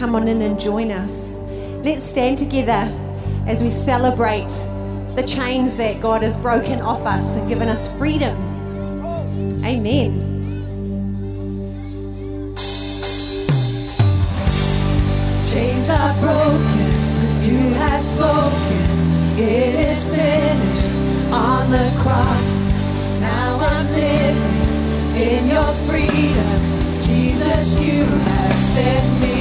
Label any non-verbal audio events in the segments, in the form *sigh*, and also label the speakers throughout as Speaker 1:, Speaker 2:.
Speaker 1: come on in and join us. Let's stand together as we celebrate the chains that God has broken off us and given us freedom. Amen.
Speaker 2: Chains are broken, you have spoken. It is finished on the cross. Now I'm living in your freedom. Jesus, you have set me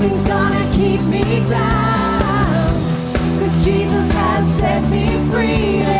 Speaker 2: nothing's gonna keep me down. Cause Jesus has set me free.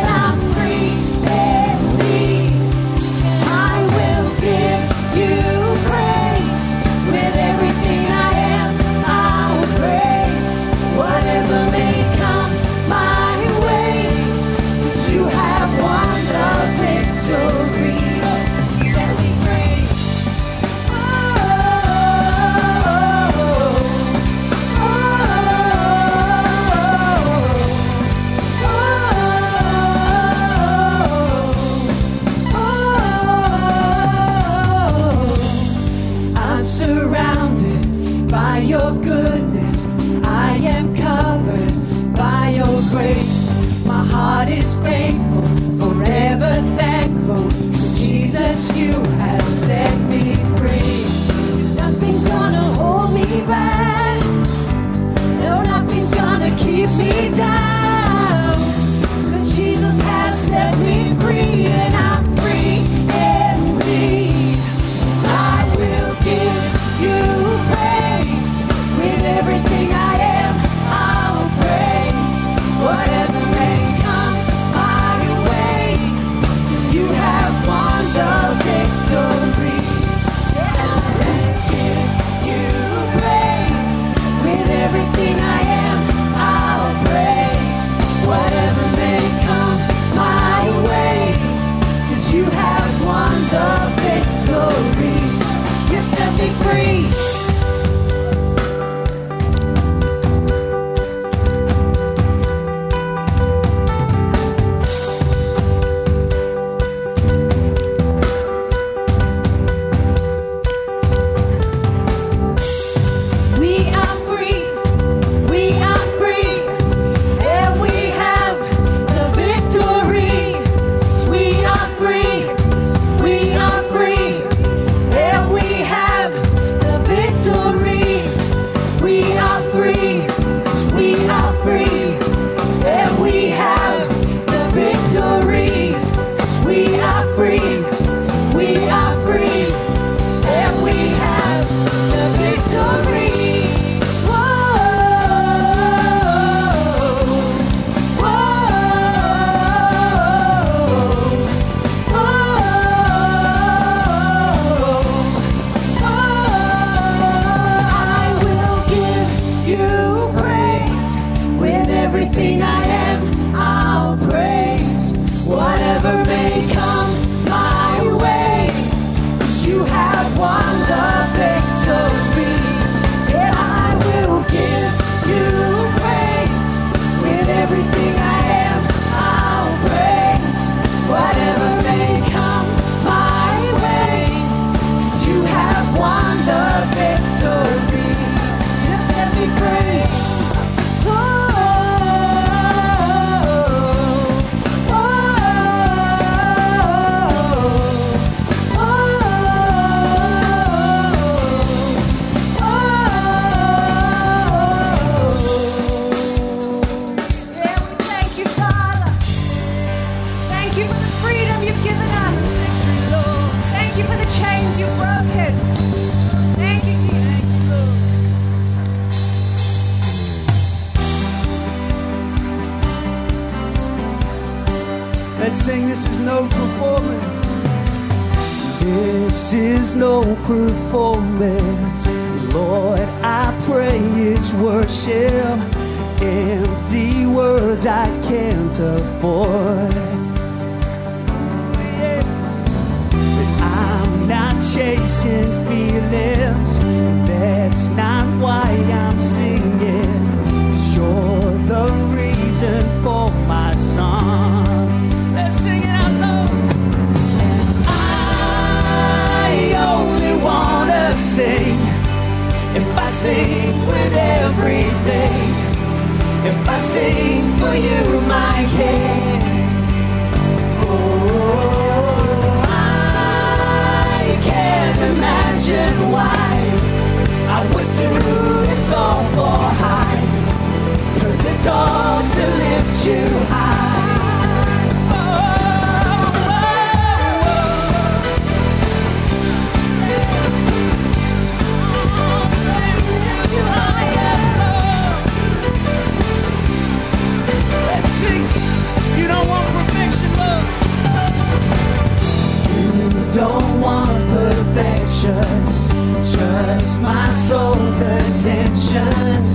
Speaker 3: ocean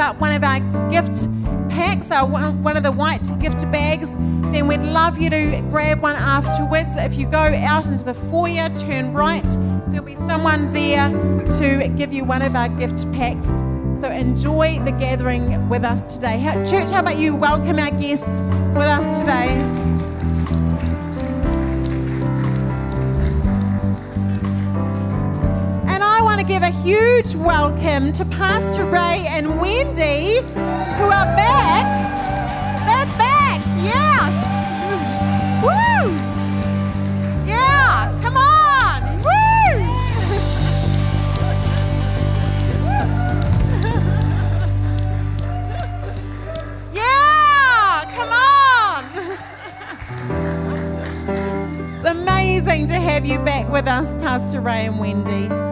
Speaker 3: up one of our gift packs, our, one of the white gift bags, then we'd love you to grab one afterwards. If you go out into the foyer, turn right, there'll be someone there to give you one of our gift packs. So enjoy the gathering with us today. Church, how about you welcome our guests with us today? give a huge welcome to Pastor Ray and Wendy, who are back. They're back, yes. Woo! Yeah, come on. Woo! yeah, come on. It's amazing to have you back with us, Pastor Ray and Wendy.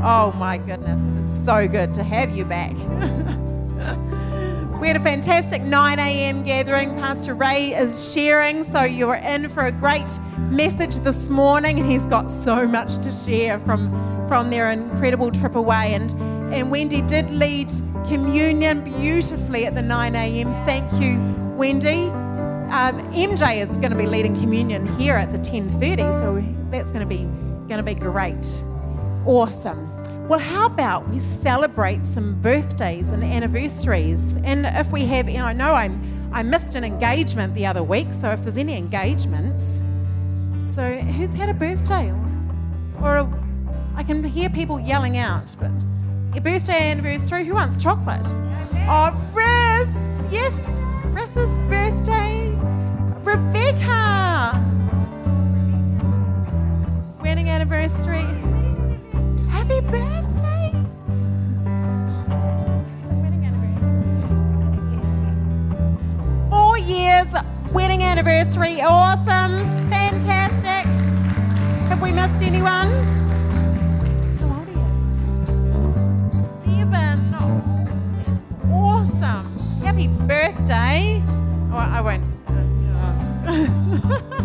Speaker 3: Oh my goodness, it's so good to have you back. *laughs* we had a fantastic 9 a.m. gathering. Pastor Ray is sharing, so you're in for a great message this morning, and he's got so much to share from, from their incredible trip away. And, and Wendy did lead communion beautifully at the 9 a.m. Thank you, Wendy. Um, MJ is going to be leading communion here at the 10:30, so that's going to be going to be great. Awesome. Well, how about we celebrate some birthdays and anniversaries? And if we have, know, I know I'm, I missed an engagement the other week, so if there's any engagements, so who's had a birthday? Or a, I can hear people yelling out, but your birthday anniversary, who wants chocolate? Oh, Riz! Yes, Riz's birthday. Rebecca! Wedding anniversary. Happy birthday! Four years wedding anniversary. Awesome. Fantastic. Have we missed anyone? Seven. Awesome. Happy birthday. Oh, I won't. *laughs*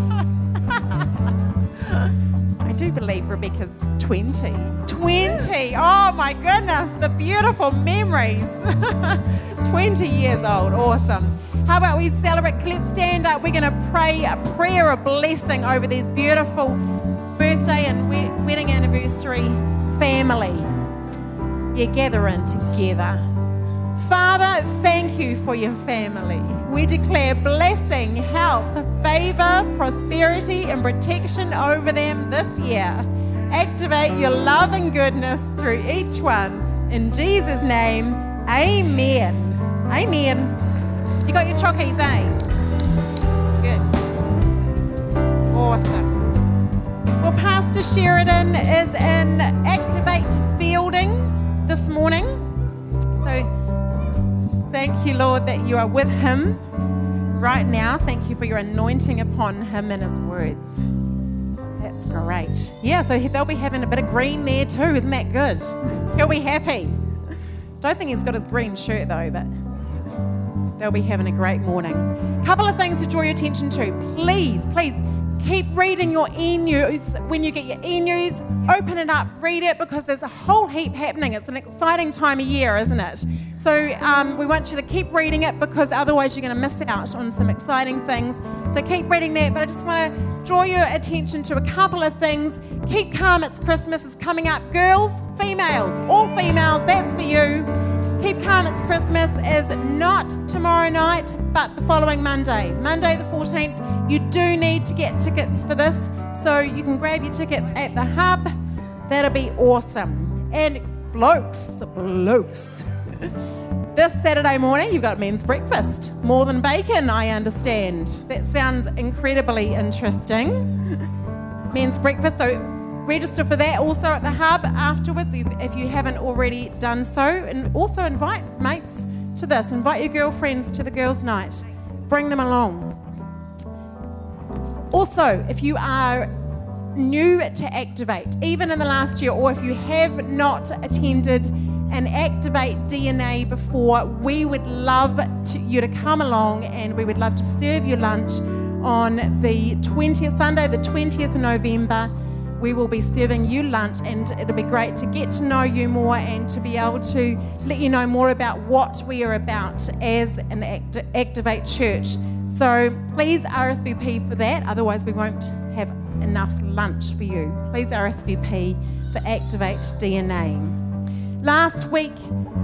Speaker 3: I do believe Rebecca's 20. 20! Oh my goodness, the beautiful memories. *laughs* 20 years old, awesome. How about we celebrate? Let's stand up. We're going to pray a prayer of blessing over these beautiful birthday and wedding anniversary family. You're gathering together. Father, thank you for your family. We declare blessing, health, favor, prosperity, and protection over them this year. Activate your love and goodness through each one. In Jesus' name, amen. Amen. You got your chockies, eh? Good. Awesome. Well, Pastor Sheridan is in Activate Feilding this morning. Thank you, Lord, that you are with him right now. Thank you for your anointing upon him and his words. That's great. Yeah, so they'll be having a bit of green there too. Isn't that good? *laughs* He'll be happy. Don't think he's got his green shirt though, but they'll be having a great morning. Couple of things to draw your attention to. Please, please keep reading your e-news. When you get your e-news, open it up, read it because there's a whole heap happening. It's an exciting time of year, isn't it? So um, we want you to keep reading it because otherwise you're going to miss out on some exciting things. So keep reading that. But I just want to draw your attention to a couple of things. Keep calm. It's Christmas. is coming up. Girls, females, all females. That's for you. Keep Calm It's Christmas is not tomorrow night, but the following Monday, Monday the 14th. You do need to get tickets for this, so you can grab your tickets at the hub. That'll be awesome. And blokes, blokes. This Saturday morning, you've got men's breakfast. More than bacon, I understand. That sounds incredibly interesting. men's breakfast. So register for that also at the hub afterwards if you haven't already done so. And also invite mates to this, invite your girlfriends to the girls' night, bring them along. Also, if you are new to Activate, even in the last year, or if you have not attended an Activate DNA before, we would love to, you to come along and we would love to serve you lunch on the 20th, Sunday, the 20th of November we will be serving you lunch, and it'll be great to get to know you more and to be able to let you know more about what we are about as an Act- Activate church. So please RSVP for that, otherwise, we won't have enough lunch for you. Please RSVP for Activate DNA. Last week,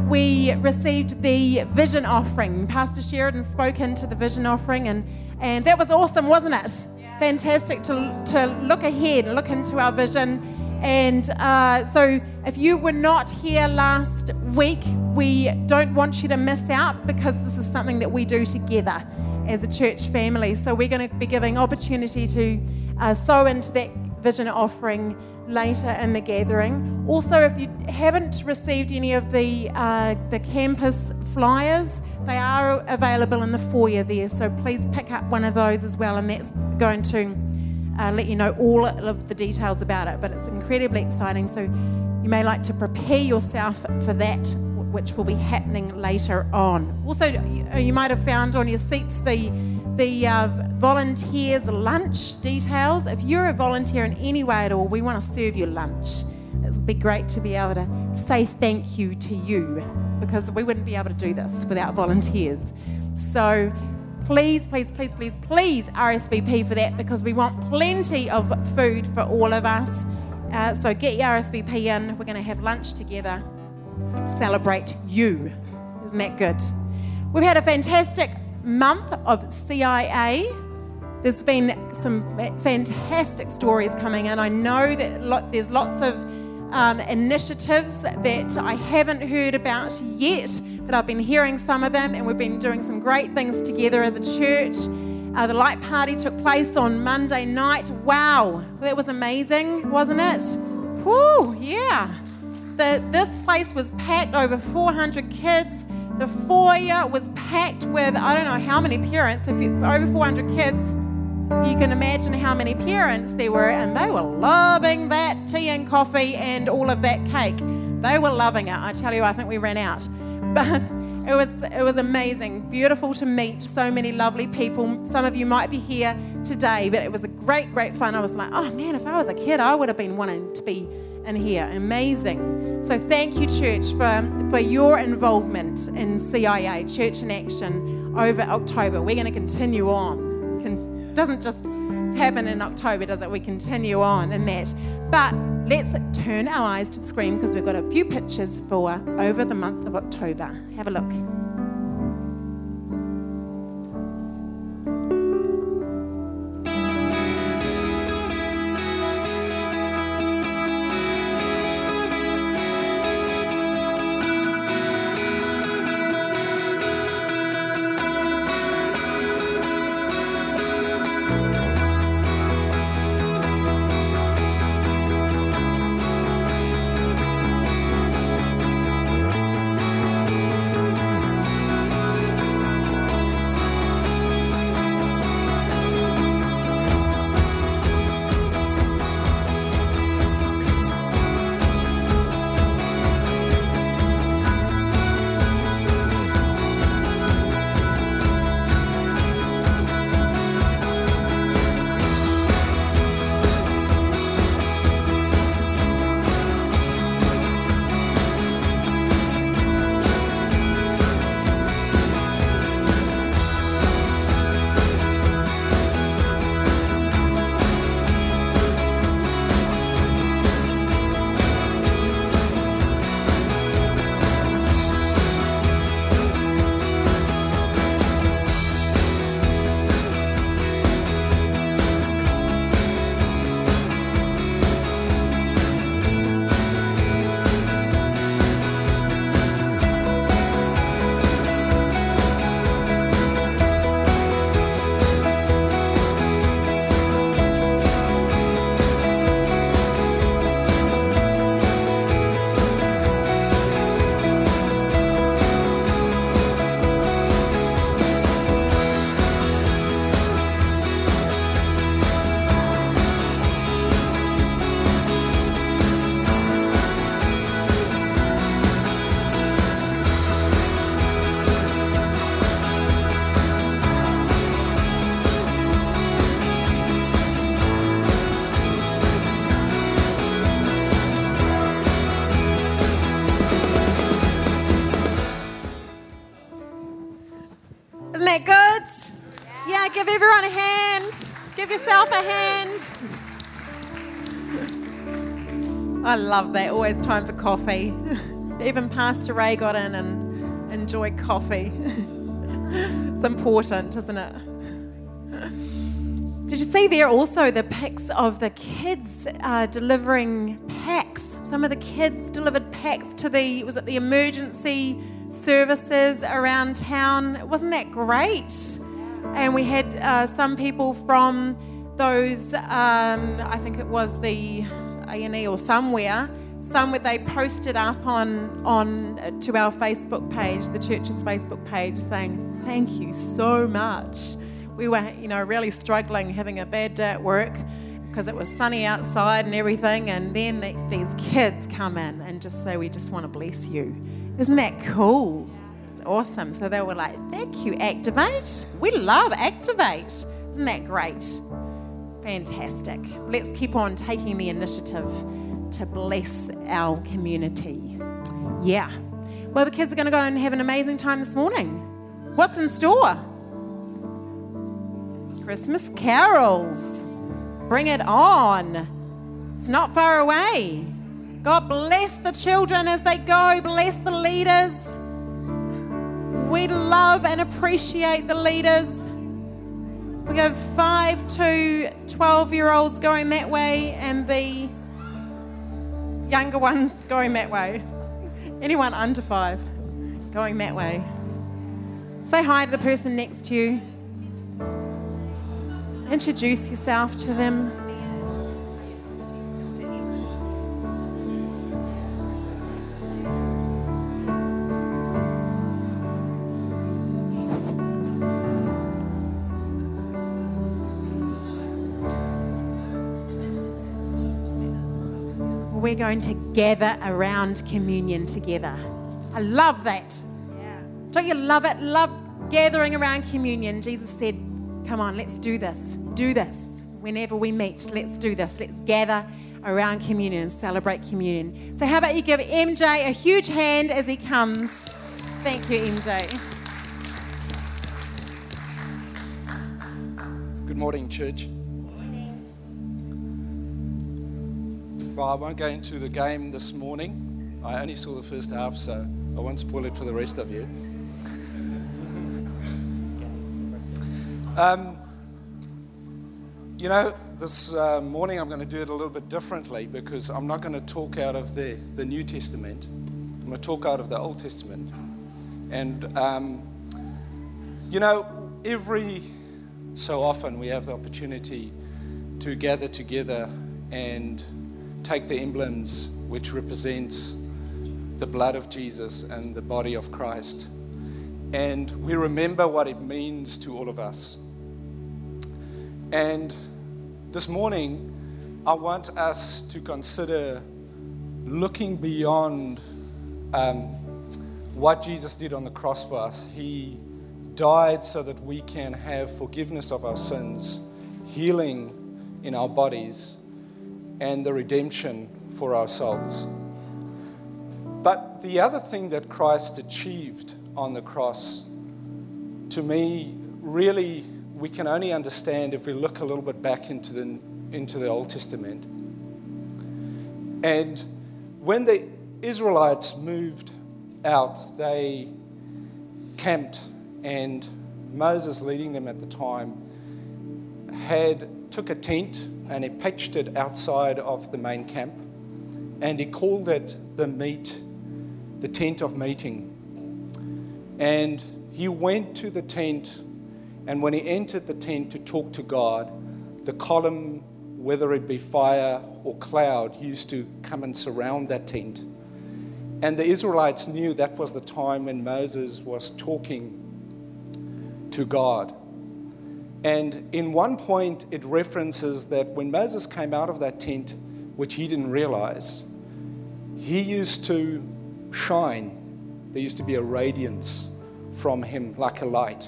Speaker 3: we received the vision offering. Pastor Sheridan spoke into the vision offering, and, and that was awesome, wasn't it? Fantastic to, to look ahead, look into our vision. And uh, so, if you were not here last week, we don't want you to miss out because this is something that we do together as a church family. So, we're going to be giving opportunity to uh, sow into that vision offering later in the gathering. Also, if you haven't received any of the uh, the campus flyers, they are available in the foyer there. So please pick up one of those as well, and that's going to uh, let you know all of the details about it. But it's incredibly exciting. So you may like to prepare yourself for that, which will be happening later on. Also, you might have found on your seats the the uh, volunteers lunch details. If you're a volunteer in any way at all, we want to serve you lunch. It would be great to be able to say thank you to you because we wouldn't be able to do this without volunteers. So please, please, please, please, please RSVP for that because we want plenty of food for all of us. Uh, so get your RSVP in. We're going to have lunch together. Celebrate you. Isn't that good? We've had a fantastic month of CIA. There's been some fantastic stories coming in. I know that there's lots of um, initiatives that I haven't heard about yet, but I've been hearing some of them, and we've been doing some great things together as a church. Uh, the light party took place on Monday night. Wow, that was amazing, wasn't it? Whew, yeah. The, this place was packed over 400 kids. The foyer was packed with I don't know how many parents. If you, over 400 kids, you can imagine how many parents there were, and they were loving that tea and coffee and all of that cake. They were loving it. I tell you, I think we ran out. *laughs* But it was, it was amazing. Beautiful to meet so many lovely people. Some of you might be here today, but it was a great, great fun. I was like, oh man, if I was a kid, I would have been wanting to be in here. Amazing. So thank you, church, for, for your involvement in CIA, Church in Action, over October. We're going to continue on doesn't just happen in October, does it? We continue on in that. But let's turn our eyes to the screen because we've got a few pictures for over the month of October. Have a look. Love that. Always time for coffee. *laughs* Even Pastor Ray got in and enjoyed coffee. *laughs* it's important, isn't it? *laughs* Did you see there also the pics of the kids uh, delivering packs? Some of the kids delivered packs to the was it the emergency services around town? Wasn't that great? And we had uh, some people from those. Um, I think it was the a&E or somewhere, somewhere they posted up on on uh, to our Facebook page, the church's Facebook page, saying thank you so much. We were, you know, really struggling, having a bad day at work, because it was sunny outside and everything. And then the, these kids come in and just say, We just want to bless you. Isn't that cool? It's awesome. So they were like, Thank you, Activate. We love Activate. Isn't that great? Fantastic. Let's keep on taking the initiative to bless our community. Yeah. Well, the kids are going to go and have an amazing time this morning. What's in store? Christmas carols. Bring it on. It's not far away. God bless the children as they go, bless the leaders. We love and appreciate the leaders. We have 5 to 12 year olds going that way, and the younger ones going that way. Anyone under five going that way. Say hi to the person next to you. Introduce yourself to them. Going to gather around communion together. I love that. Yeah. Don't you love it? Love gathering around communion. Jesus said, Come on, let's do this. Do this. Whenever we meet, let's do this. Let's gather around communion and celebrate communion. So, how about you give MJ a huge hand as he comes? Thank you, MJ.
Speaker 4: Good morning, church. I won't go into the game this morning. I only saw the first half, so I won't spoil it for the rest of you. Um, you know, this uh, morning I'm going to do it a little bit differently because I'm not going to talk out of the, the New Testament. I'm going to talk out of the Old Testament. And, um, you know, every so often we have the opportunity to gather together and take the emblems which represents the blood of Jesus and the body of Christ. And we remember what it means to all of us. And this morning, I want us to consider looking beyond um, what Jesus did on the cross for us. He died so that we can have forgiveness of our sins, healing in our bodies, and the redemption for our souls. But the other thing that Christ achieved on the cross, to me, really, we can only understand if we look a little bit back into the, into the Old Testament. And when the Israelites moved out, they camped, and Moses, leading them at the time, had took a tent and he pitched it outside of the main camp and he called it the meet, the tent of meeting. And he went to the tent, and when he entered the tent to talk to God, the column, whether it be fire or cloud, used to come and surround that tent. And the Israelites knew that was the time when Moses was talking to God. And in one point, it references that when Moses came out of that tent, which he didn't realize, he used to shine. There used to be a radiance from him like a light.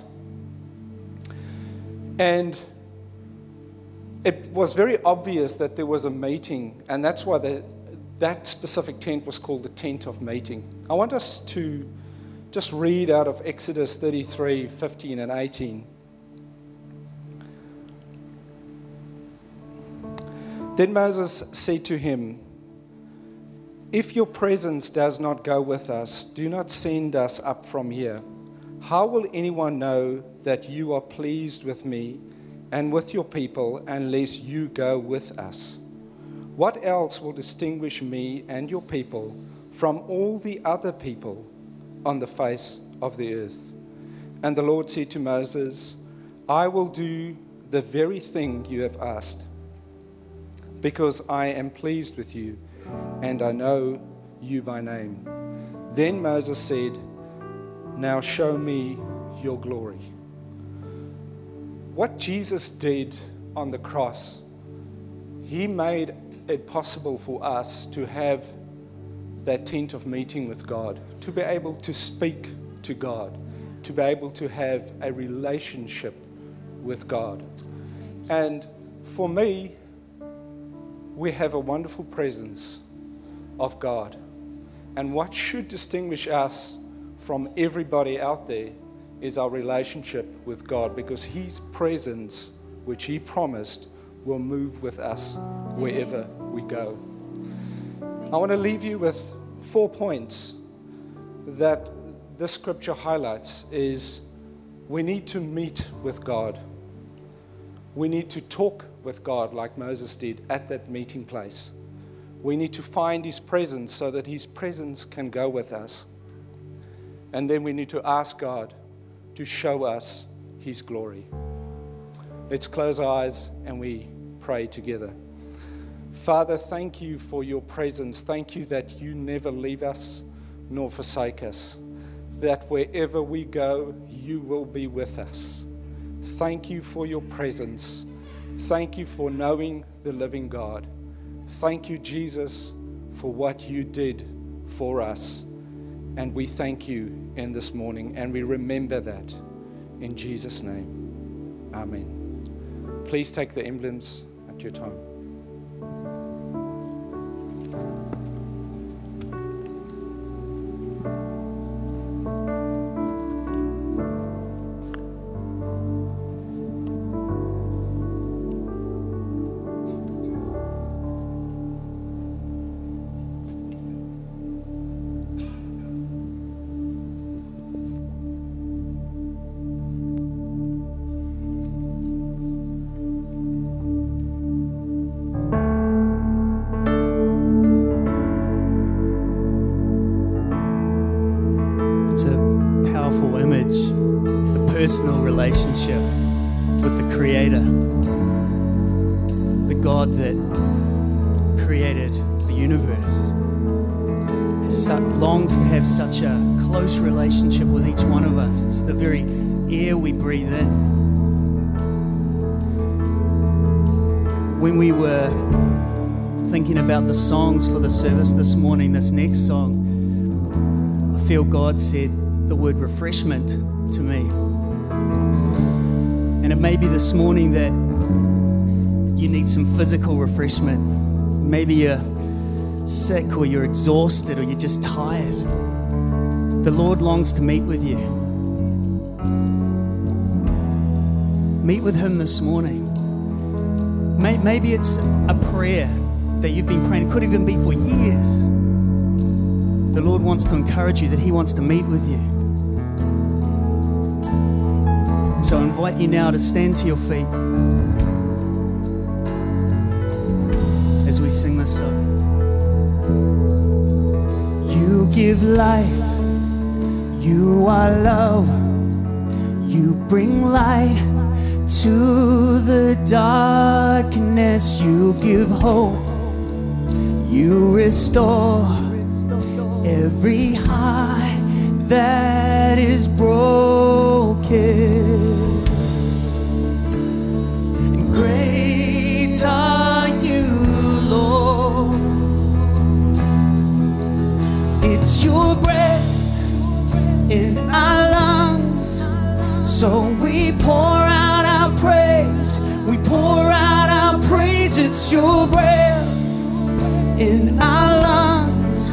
Speaker 4: And it was very obvious that there was a meeting, and that's why the, that specific tent was called the tent of meeting. I want us to just read out of Exodus 33 15 and 18. Then Moses said to him, If your presence does not go with us, do not send us up from here. How will anyone know that you are pleased with me and with your people unless you go with us? What else will distinguish me and your people from all the other people on the face of the earth? And the Lord said to Moses, I will do the very thing you have asked because I am pleased with you, and I know you by name. Then Moses said, Now show me your glory. What Jesus did on the cross He made it possible for us to have that tent of meeting with God, to be able to speak to God, to be able to have a relationship with God. And for me, we have a wonderful presence of God. And what should distinguish us from everybody out there is our relationship with God because His presence, which He promised, will move with us wherever we go. I want to leave you with four points that this scripture highlights is we need to meet with God. We need to talk with God like Moses did at that meeting place. We need to find his presence so that his presence can go with us. And then we need to ask God to show us his glory. Let's close our eyes and we pray together. Father, thank you for your presence. Thank you that you never leave us nor forsake us. That wherever we go, you will be with us. Thank you for your presence. Thank you for knowing the living God. Thank you, Jesus, for what you did for us. And we thank you in this morning and we remember that in Jesus' name. Amen. Please take the emblems at your time.
Speaker 5: The very air we breathe in. When we were thinking about the songs for the service this morning, this next song, I feel God said the word refreshment to me. And it may be this morning that you need some physical refreshment. Maybe you're sick or you're exhausted or you're just tired. The Lord longs to meet with you. Meet with Him this morning. Maybe it's a prayer that you've been praying. It could even be for years. The Lord wants to encourage you that He wants to meet with you. So I invite you now to stand to your feet as we sing this song. You give life, you are love, you bring light to the darkness, you give hope, you restore every heart that is broken. Great are you, Lord. It's your breath in our lungs, so we pour pour out our praise. It's your breath in our lungs.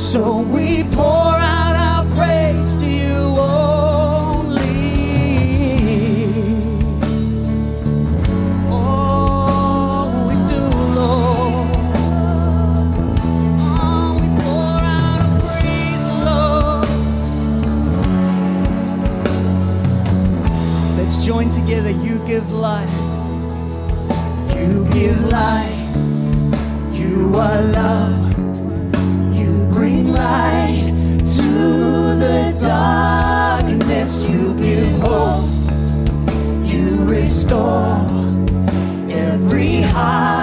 Speaker 5: So we pour out our praise to you only. Oh, we do, Lord. Oh, we pour out our praise, Lord. Let's join together. You give life. You give life. You are love. You bring light to the darkness. You give hope. You restore every heart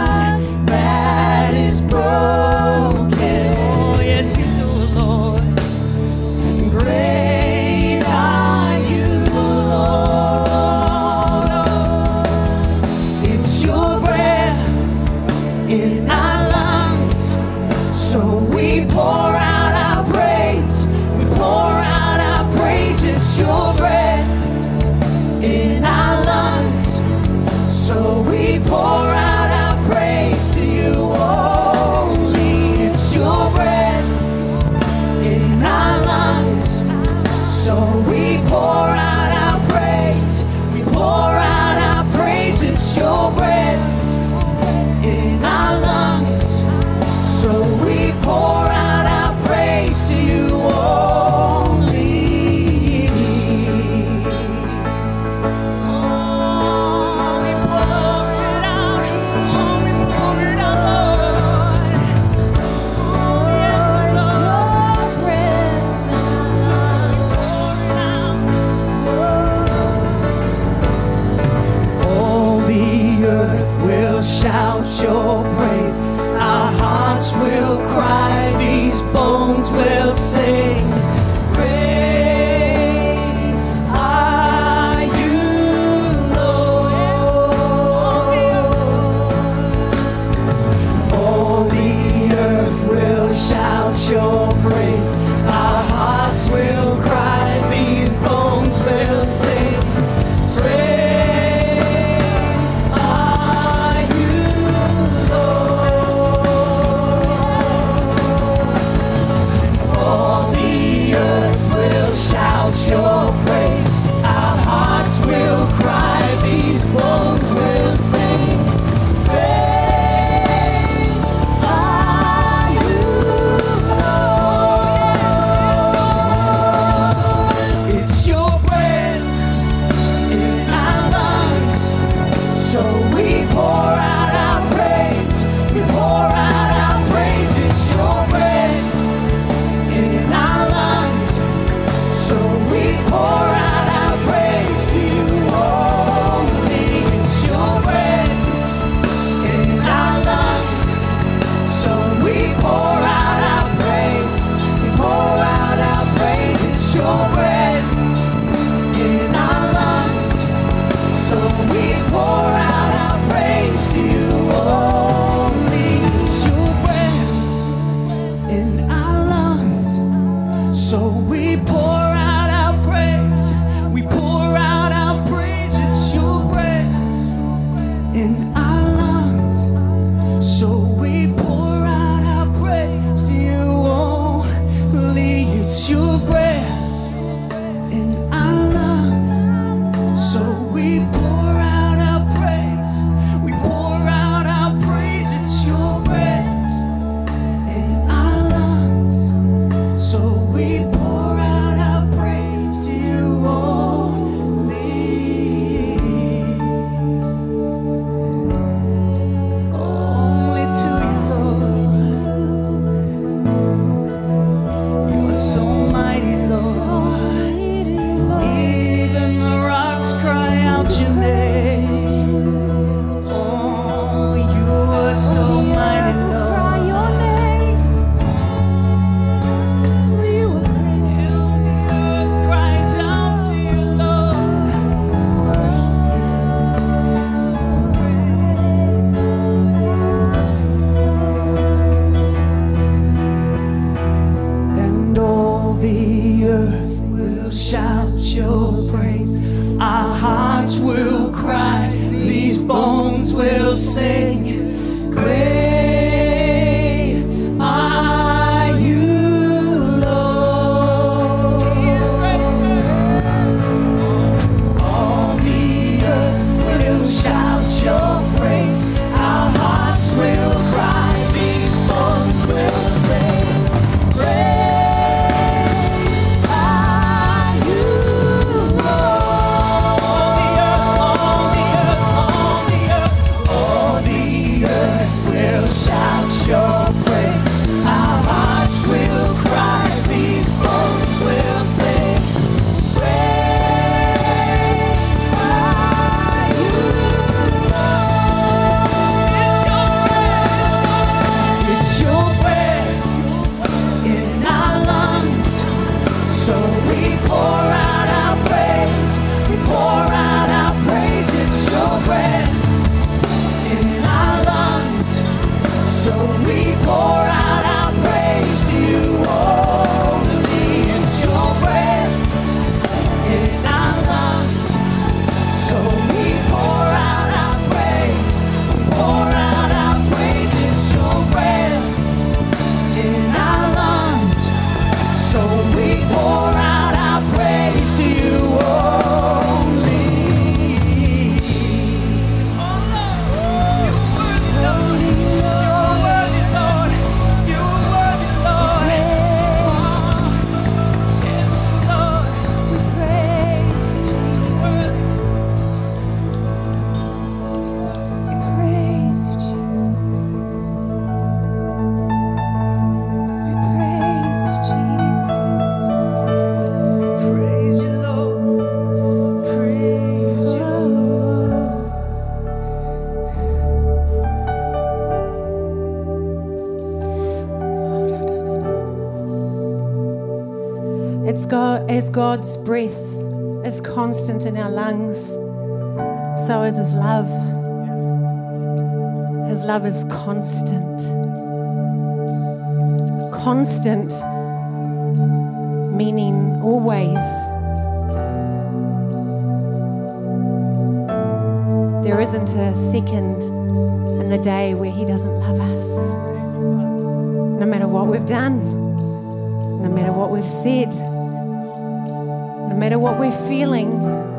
Speaker 1: God's breath is constant in our lungs, so is His love. His love is constant. Constant,
Speaker 2: meaning always. There isn't a second in the day where He doesn't love us. No matter what we've done, no matter what we've said, matter what we're feeling,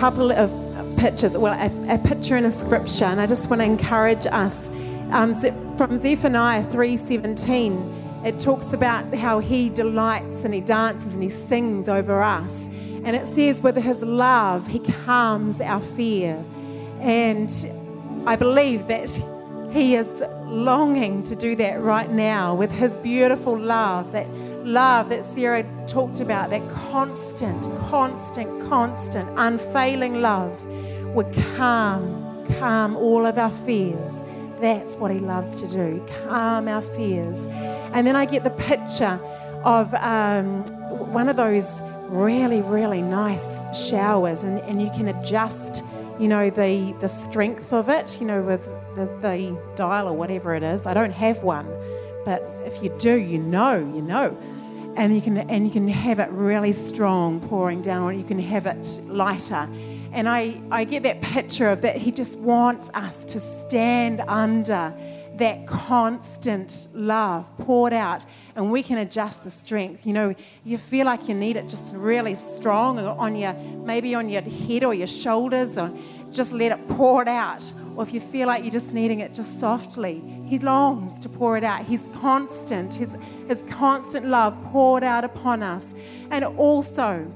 Speaker 3: couple of pictures, well, a, a picture and a scripture, and I just want to encourage us. Um, from Zephaniah 3:17, it talks about how he delights and he dances and he sings over us, and it says, "With his love, he calms our fear." And I believe that he is longing to do that right now with his beautiful love, that love that Sarah talked about, that constant, constant, constant, unfailing love would calm, calm all of our fears. That's what he loves to do, calm our fears. And then I get the picture of um, one of those really, really nice showers, and, and you can adjust, you know, the, the strength of it, you know, with the, the dial or whatever it is. I don't have one, but if you do, you know, you know. And you can and you can have it really strong pouring down, or you can have it lighter. And I, I get that picture of that he just wants us to stand under that constant love poured out and we can adjust the strength you know you feel like you need it just really strong on your maybe on your head or your shoulders or just let it pour it out. Or if you feel like you're just needing it just softly, He longs to pour it out. He's constant, His, his constant love poured out upon us. And also,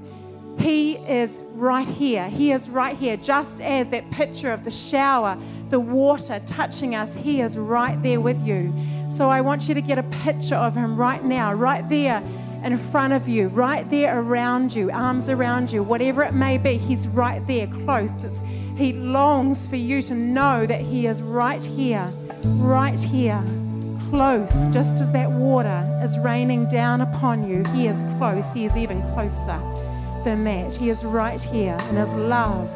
Speaker 3: He is right here. He is right here. Just as that picture of the shower, the water touching us, He is right there with you. So I want you to get a picture of Him right now, right there in front of you, right there around you, arms around you, whatever it may be, He's right there, close. It's, he longs for you to know that He is right here, right here, close, just as that water is raining down upon you. He is close. He is even closer than that. He is right here, and His love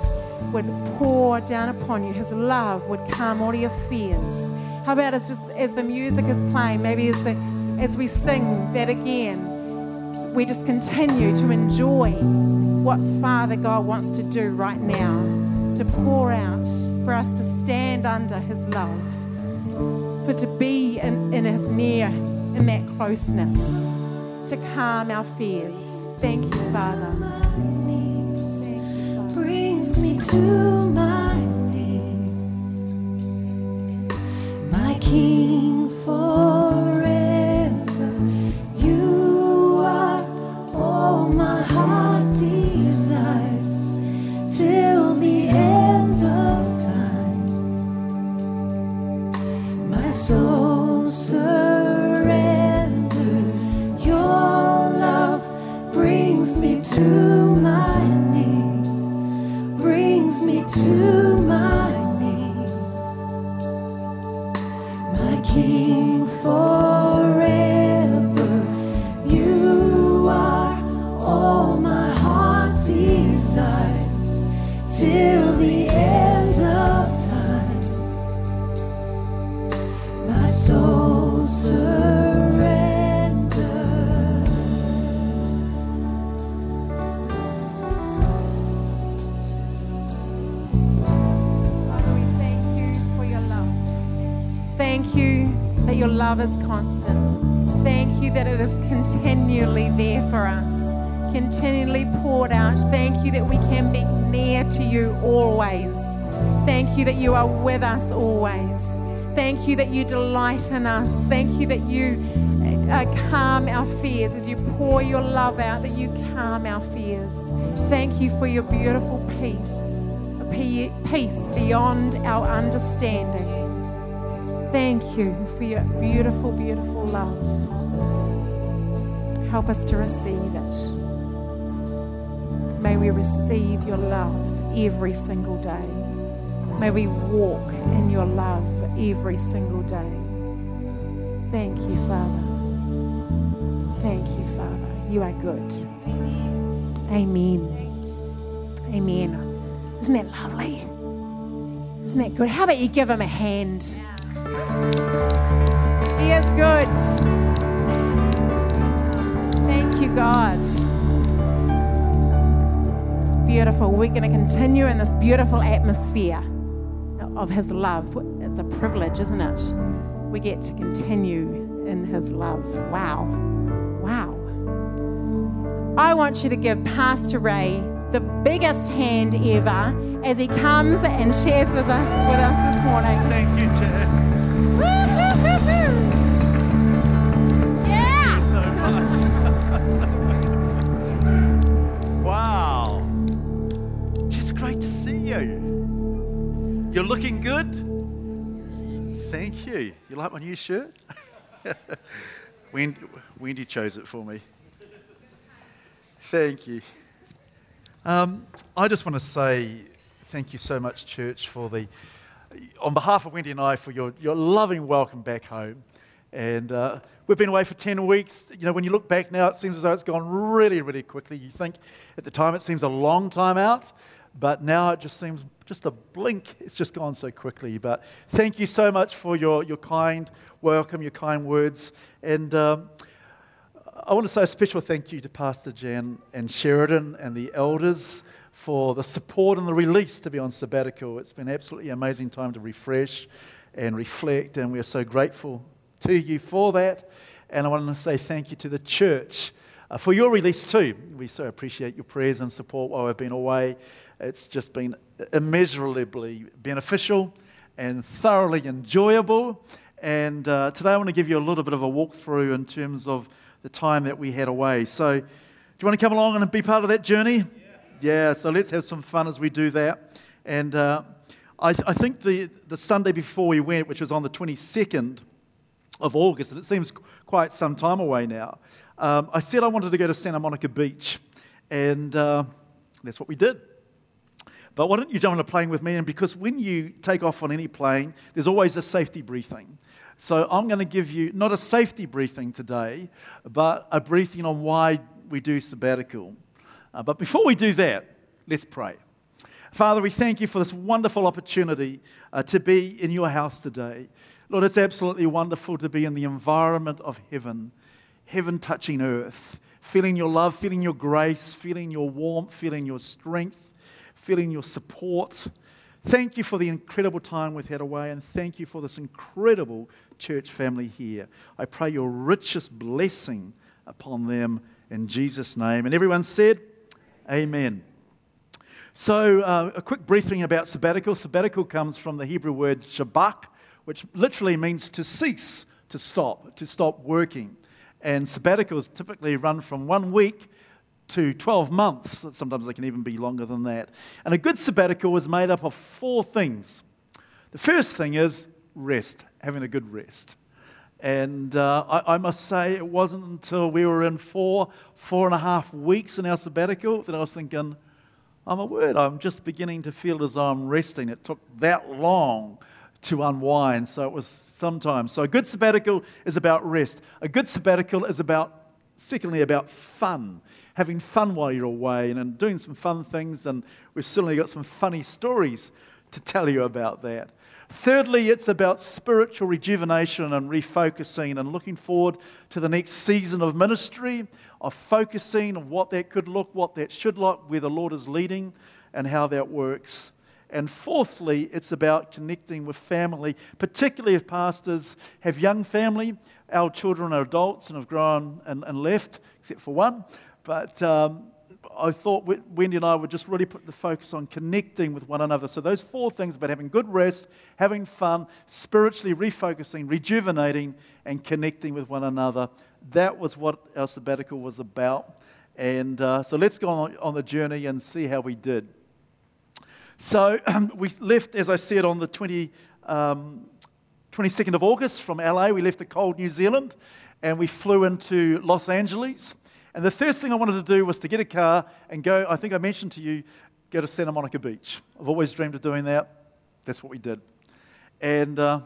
Speaker 3: would pour down upon you. His love would calm all your fears. How about as just as the music is playing, maybe as the as we sing that again, we just continue to enjoy what Father God wants to do right now, to pour out, for us to stand under His love, for to be in, in His near, in that closeness, to calm our fears. Thank you, Father.
Speaker 2: brings me to my knees. My King forever,
Speaker 3: continually there for us, continually poured out. Thank you that we can be near to you always. Thank you that you are with us always. Thank you that you delight in us. Thank you that you uh, calm our fears as you pour your love out, that you calm our fears. Thank you for your beautiful peace a pe- peace beyond our understanding. Thank you for your beautiful, beautiful love. Help us to receive it. May we receive your love every single day. May we walk in your love every single day. Thank you, Father. Thank you, Father. You are good. Amen. Amen. Isn't that lovely? Isn't that good? How about you give him a hand? He is good. Thank you, God. Beautiful. We're going to continue in this beautiful atmosphere of His love. It's a privilege, isn't it? We get to continue in His love. Wow. Wow. I want you to give Pastor Ray the biggest hand ever as he comes and shares with us, with us this morning.
Speaker 6: Thank you, Jen. Wow. Just great to see you. You're looking good. Thank you. You like my new shirt? *laughs* Wendy, Wendy chose it for me. Thank you. Um, I just want to say thank you so much, church, for the, on behalf of Wendy and I, for your, your loving welcome back home. And uh, we've been away for 10 weeks. You know, when you look back now, it seems as though it's gone really, really quickly. You think at the time it seems a long time out, but now it just seems just a blink. It's just gone so quickly. But thank you so much for your, your kind welcome, your kind words. And um, I want to say a special thank you to Pastor Jan and Sheridan and the elders for the support and the release to be on sabbatical. It's been absolutely amazing time to refresh and reflect, and we are so grateful to you for that. And I want to say thank you to the church uh, for your release too. We so appreciate your prayers and support while we've been away. It's just been immeasurably beneficial and thoroughly enjoyable. And uh, today I want to give you a little bit of a walkthrough in terms of the time that we had away. So, do you want to come along and be part of that journey? Yeah, yeah so let's have some fun as we do that. And uh, I, I think the, the Sunday before we went, which was on the 22nd of August, and it seems quite some time away now, um, I said I wanted to go to Santa Monica Beach. And uh, that's what we did. But why don't you jump on a plane with me? And because when you take off on any plane, there's always a safety briefing. So I'm going to give you not a safety briefing today, but a briefing on why we do sabbatical. Uh, but before we do that, let's pray. Father, we thank you for this wonderful opportunity uh, to be in your house today. Lord, it's absolutely wonderful to be in the environment of heaven, heaven touching earth, feeling your love, feeling your grace, feeling your warmth, feeling your strength, feeling your support. Thank you for the incredible time we've had away, and thank you for this incredible church family here. I pray your richest blessing upon them in Jesus' name. And everyone said, Amen. So, uh, a quick briefing about sabbatical. Sabbatical comes from the Hebrew word shabak, which literally means to cease, to stop, to stop working. And sabbaticals typically run from one week to 12 months. Sometimes they can even be longer than that. And a good sabbatical is made up of four things. The first thing is rest, having a good rest. And uh, I, I, must say, it wasn't until we were in four, four and a half weeks in our sabbatical that I was thinking, I'm a word, I'm just beginning to feel as though I'm resting. It took that long to unwind, so it was sometimes. So a good sabbatical is about rest. A good sabbatical is about, secondly, about fun having fun while you're away and, and doing some fun things. And we've certainly got some funny stories to tell you about that. Thirdly, it's about spiritual rejuvenation and refocusing and looking forward to the next season of ministry, of focusing on what that could look, what that should look, where the Lord is leading, and how that works. And fourthly, it's about connecting with family, particularly if pastors have young family. Our children are adults and have grown and, and left, except for one. But um, I thought Wendy and I would just really put the focus on connecting with one another. So, those four things about having good rest, having fun, spiritually refocusing, rejuvenating, and connecting with one another that was what our sabbatical was about. And uh, so, let's go on, on, the journey and see how we did. So, um, *clears throat* we left, as I said, on the 20, um, 22nd of August from LA. We left the cold New Zealand and we flew into Los Angeles. And the first thing I wanted to do was to get a car and go, I think I mentioned to you, go to Santa Monica Beach. I've always dreamed of doing that. That's what we did. And uh,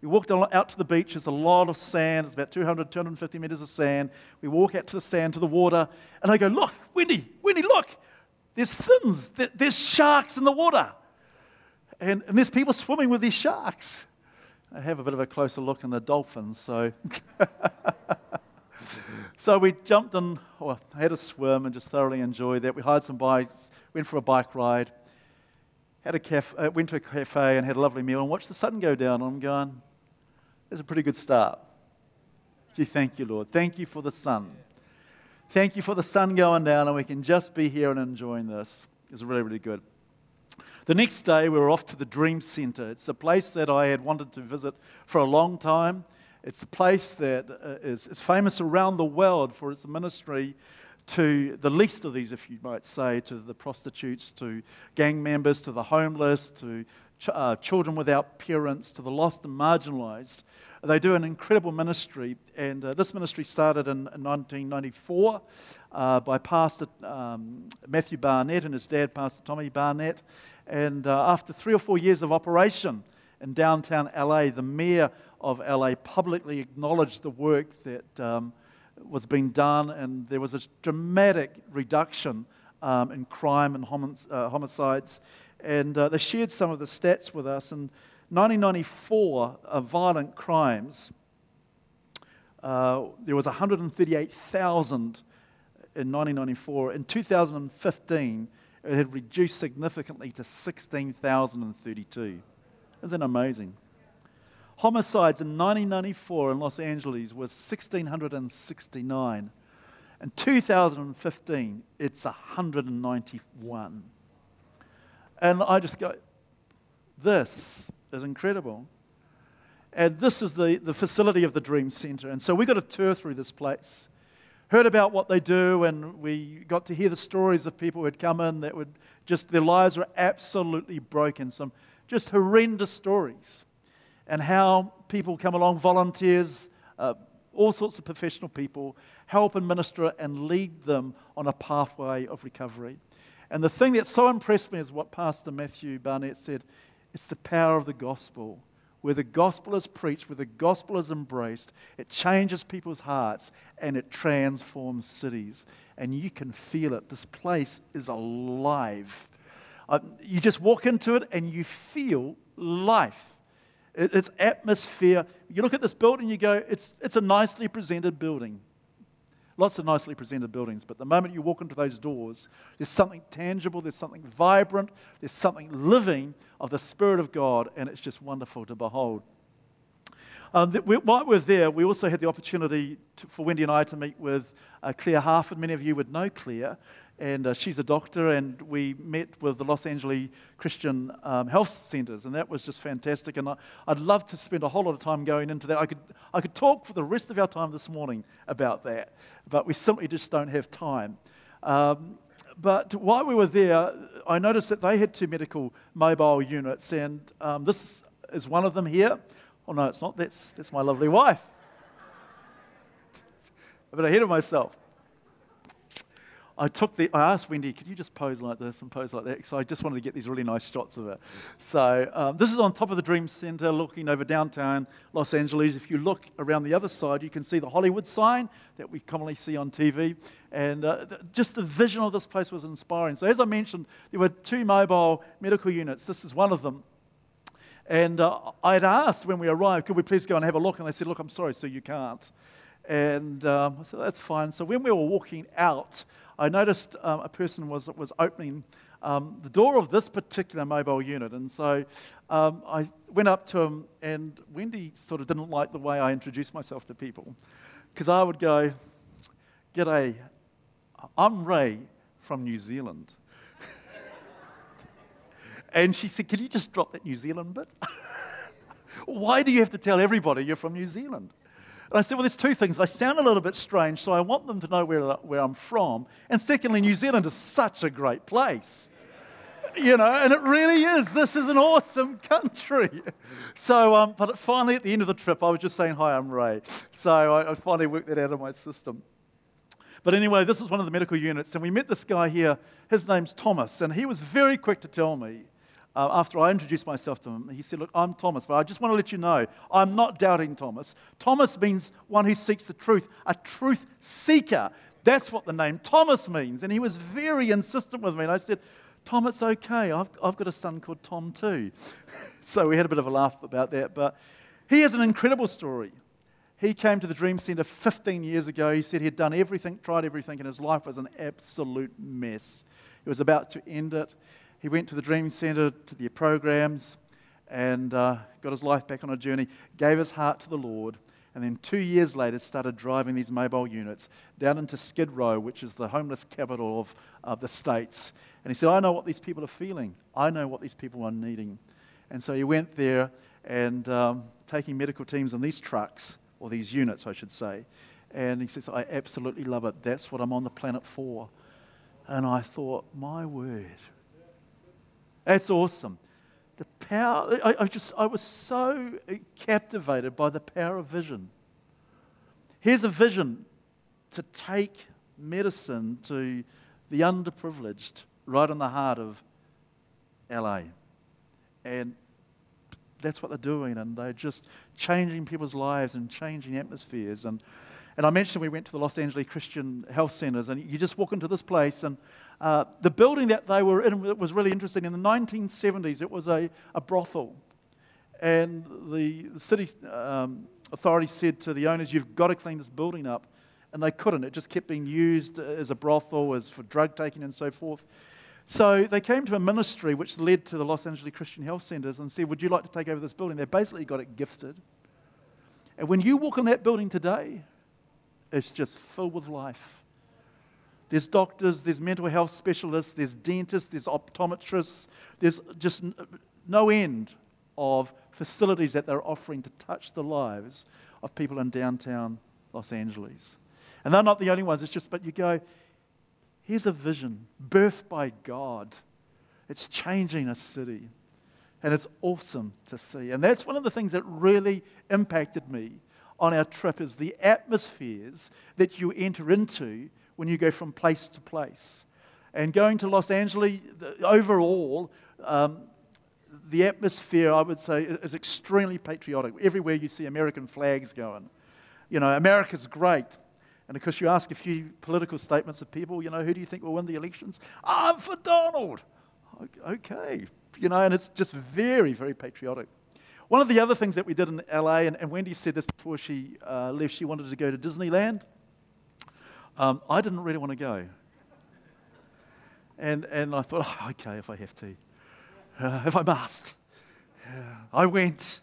Speaker 6: we walked out to the beach. There's a lot of sand. It's about 200, 250 meters of sand. We walk out to the sand, to the water, and I go, Look, Wendy, Wendy, look. There's fins. There's sharks in the water. And, and there's people swimming with these sharks. I have a bit of a closer look in the dolphins, so. *laughs* So we jumped in, well, had a swim and just thoroughly enjoyed that. We hired some bikes, went for a bike ride, had a cafe, uh, went to a cafe and had a lovely meal and watched the sun go down. I'm going, that's a pretty good start. Gee, thank you, Lord. Thank you for the sun. Thank you for the sun going down and we can just be here and enjoying this. It's really, really good. The next day, we were off to the Dream Center. It's a place that I had wanted to visit for a long time. It's a place that uh, is, is famous around the world for its ministry to the least of these, if you might say, to the prostitutes, to gang members, to the homeless, to ch- uh, children without parents, to the lost and marginalized. They do an incredible ministry, and uh, this ministry started in, in 1994 uh, by Pastor um, Matthew Barnett and his dad, Pastor Tommy Barnett. And uh, after three or four years of operation in downtown LA, the mayor of LA publicly acknowledged the work that um, was being done, and there was a dramatic reduction um, in crime and uh, homicides. And uh, they shared some of the stats with us. In 1994, uh, violent crimes, uh, there was 138,000 in 1994. In 2015, it had reduced significantly to 16,032. Isn't that amazing? Homicides in 1994 in Los Angeles was 1,669. In 2015, it's 191. And I just go, this is incredible. And this is the, the facility of the Dream Center. And so we got a tour through this place, heard about what they do, and we got to hear the stories of people who had come in that would just, their lives were absolutely broken. Some just horrendous stories. And how people come along, volunteers, uh, all sorts of professional people, help and minister and lead them on a pathway of recovery. And the thing that so impressed me is what Pastor Matthew Barnett said it's the power of the gospel. Where the gospel is preached, where the gospel is embraced, it changes people's hearts and it transforms cities. And you can feel it. This place is alive. Uh, you just walk into it and you feel life. It, it's atmosphere. You look at this building, you go, it's, it's a nicely presented building. Lots of nicely presented buildings, but the moment you walk into those doors, there's something tangible, there's something vibrant, there's something living of the Spirit of God, and it's just wonderful to behold. Um, we, while we're there, we also had the opportunity to, for Wendy and I to meet with uh, Claire Harford. Many of you would know Claire and uh, she's a doctor, and we met with the Los Angeles Christian um, Health Centers, and that was just fantastic. And I, would love to spend a whole lot of time going into that. I could, I could talk for the rest of our time this morning about that, but we simply just don't have time. Um, but while we were there, I noticed that they had two medical mobile units, and um, this is one of them here. Oh, no, it's not. That's, that's my lovely wife. *laughs* A bit ahead of myself. I took the, I asked Wendy, could you just pose like this and pose like that? So I just wanted to get these really nice shots of it. So um, this is on top of the Dream Center, looking over downtown Los Angeles. If you look around the other side, you can see the Hollywood sign that we commonly see on TV. And uh, th- just the vision of this place was inspiring. So as I mentioned, there were two mobile medical units. This is one of them. And uh, I had asked when we arrived, could we please go and have a look? And they said, look, I'm sorry, so you can't. And um, I said, that's fine. So when we were walking out, I noticed um, a person was, was opening um, the door of this particular mobile unit. And so um, I went up to him, and Wendy sort of didn't like the way I introduced myself to people. Because I would go, G'day, I'm Ray from New Zealand. *laughs* and she said, Can you just drop that New Zealand bit? *laughs* Why do you have to tell everybody you're from New Zealand? And I said, well, there's two things. They sound a little bit strange, so I want them to know where, where I'm from. And secondly, New Zealand is such a great place. You know, and it really is. This is an awesome country. So, um, but finally, at the end of the trip, I was just saying, Hi, I'm Ray. So I, I finally worked that out of my system. But anyway, this is one of the medical units, and we met this guy here. His name's Thomas, and he was very quick to tell me uh, after I introduced myself to him, he said, Look, I'm Thomas, but I just want to let you know, I'm not doubting Thomas. Thomas means one who seeks the truth, a truth seeker. That's what the name Thomas means. And he was very insistent with me. And I said, Tom, it's okay. I've, I've got a son called Tom too. *laughs* so we had a bit of a laugh about that. But he has an incredible story. He came to the Dream Center 15 years ago. He said he'd done everything, tried everything, and his life was an absolute mess. He was about to end it he went to the Dream Center, to the programs, and uh, got his life back on a journey, gave his heart to the Lord, and then two years later started driving these mobile units down into Skid Row, which is the homeless capital of, of the States. And he said, I know what these people are feeling. I know what these people are needing. And so he went there and um, taking medical teams on these trucks, or these units, I should say. And he says, I absolutely love it. That's what I'm on the planet for. And I thought, my word, that's awesome. The power, I, I, just, I was so captivated by the power of vision. Here's a vision to take medicine to the underprivileged right in the heart of LA. And that's what they're doing, and they're just changing people's lives and changing atmospheres. And and I mentioned we went to the Los Angeles Christian Health Centers, and you just walk into this place, and uh, the building that they were in was really interesting. In the 1970s, it was a, a brothel. And the, the city um, authorities said to the owners, You've got to clean this building up. And they couldn't. It just kept being used as a brothel, as for drug taking, and so forth. So they came to a ministry which led to the Los Angeles Christian Health Centers and said, Would you like to take over this building? They basically got it gifted. And when you walk in that building today, it's just filled with life. There's doctors, there's mental health specialists, there's dentists, there's optometrists, there's just no end of facilities that they're offering to touch the lives of people in downtown Los Angeles. And they're not the only ones, it's just, but you go, here's a vision birthed by God. It's changing a city. And it's awesome to see. And that's one of the things that really impacted me on our trip is the atmospheres that you enter into when you go from place to place. And going to Los Angeles, overall, um, the atmosphere, I would say, is extremely patriotic. Everywhere you see American flags going. You know, America's great. And of course, you ask a few political statements of people, you know, who do you think will win the elections? I'm for Donald. Okay. You know, and it's just very, very patriotic. One of the other things that we did in LA, and, and Wendy said this before she uh, left, she wanted to go to Disneyland. Um, I didn't really want to go. And, and I thought, oh, okay, if I have to, uh, if I must. Yeah. I went,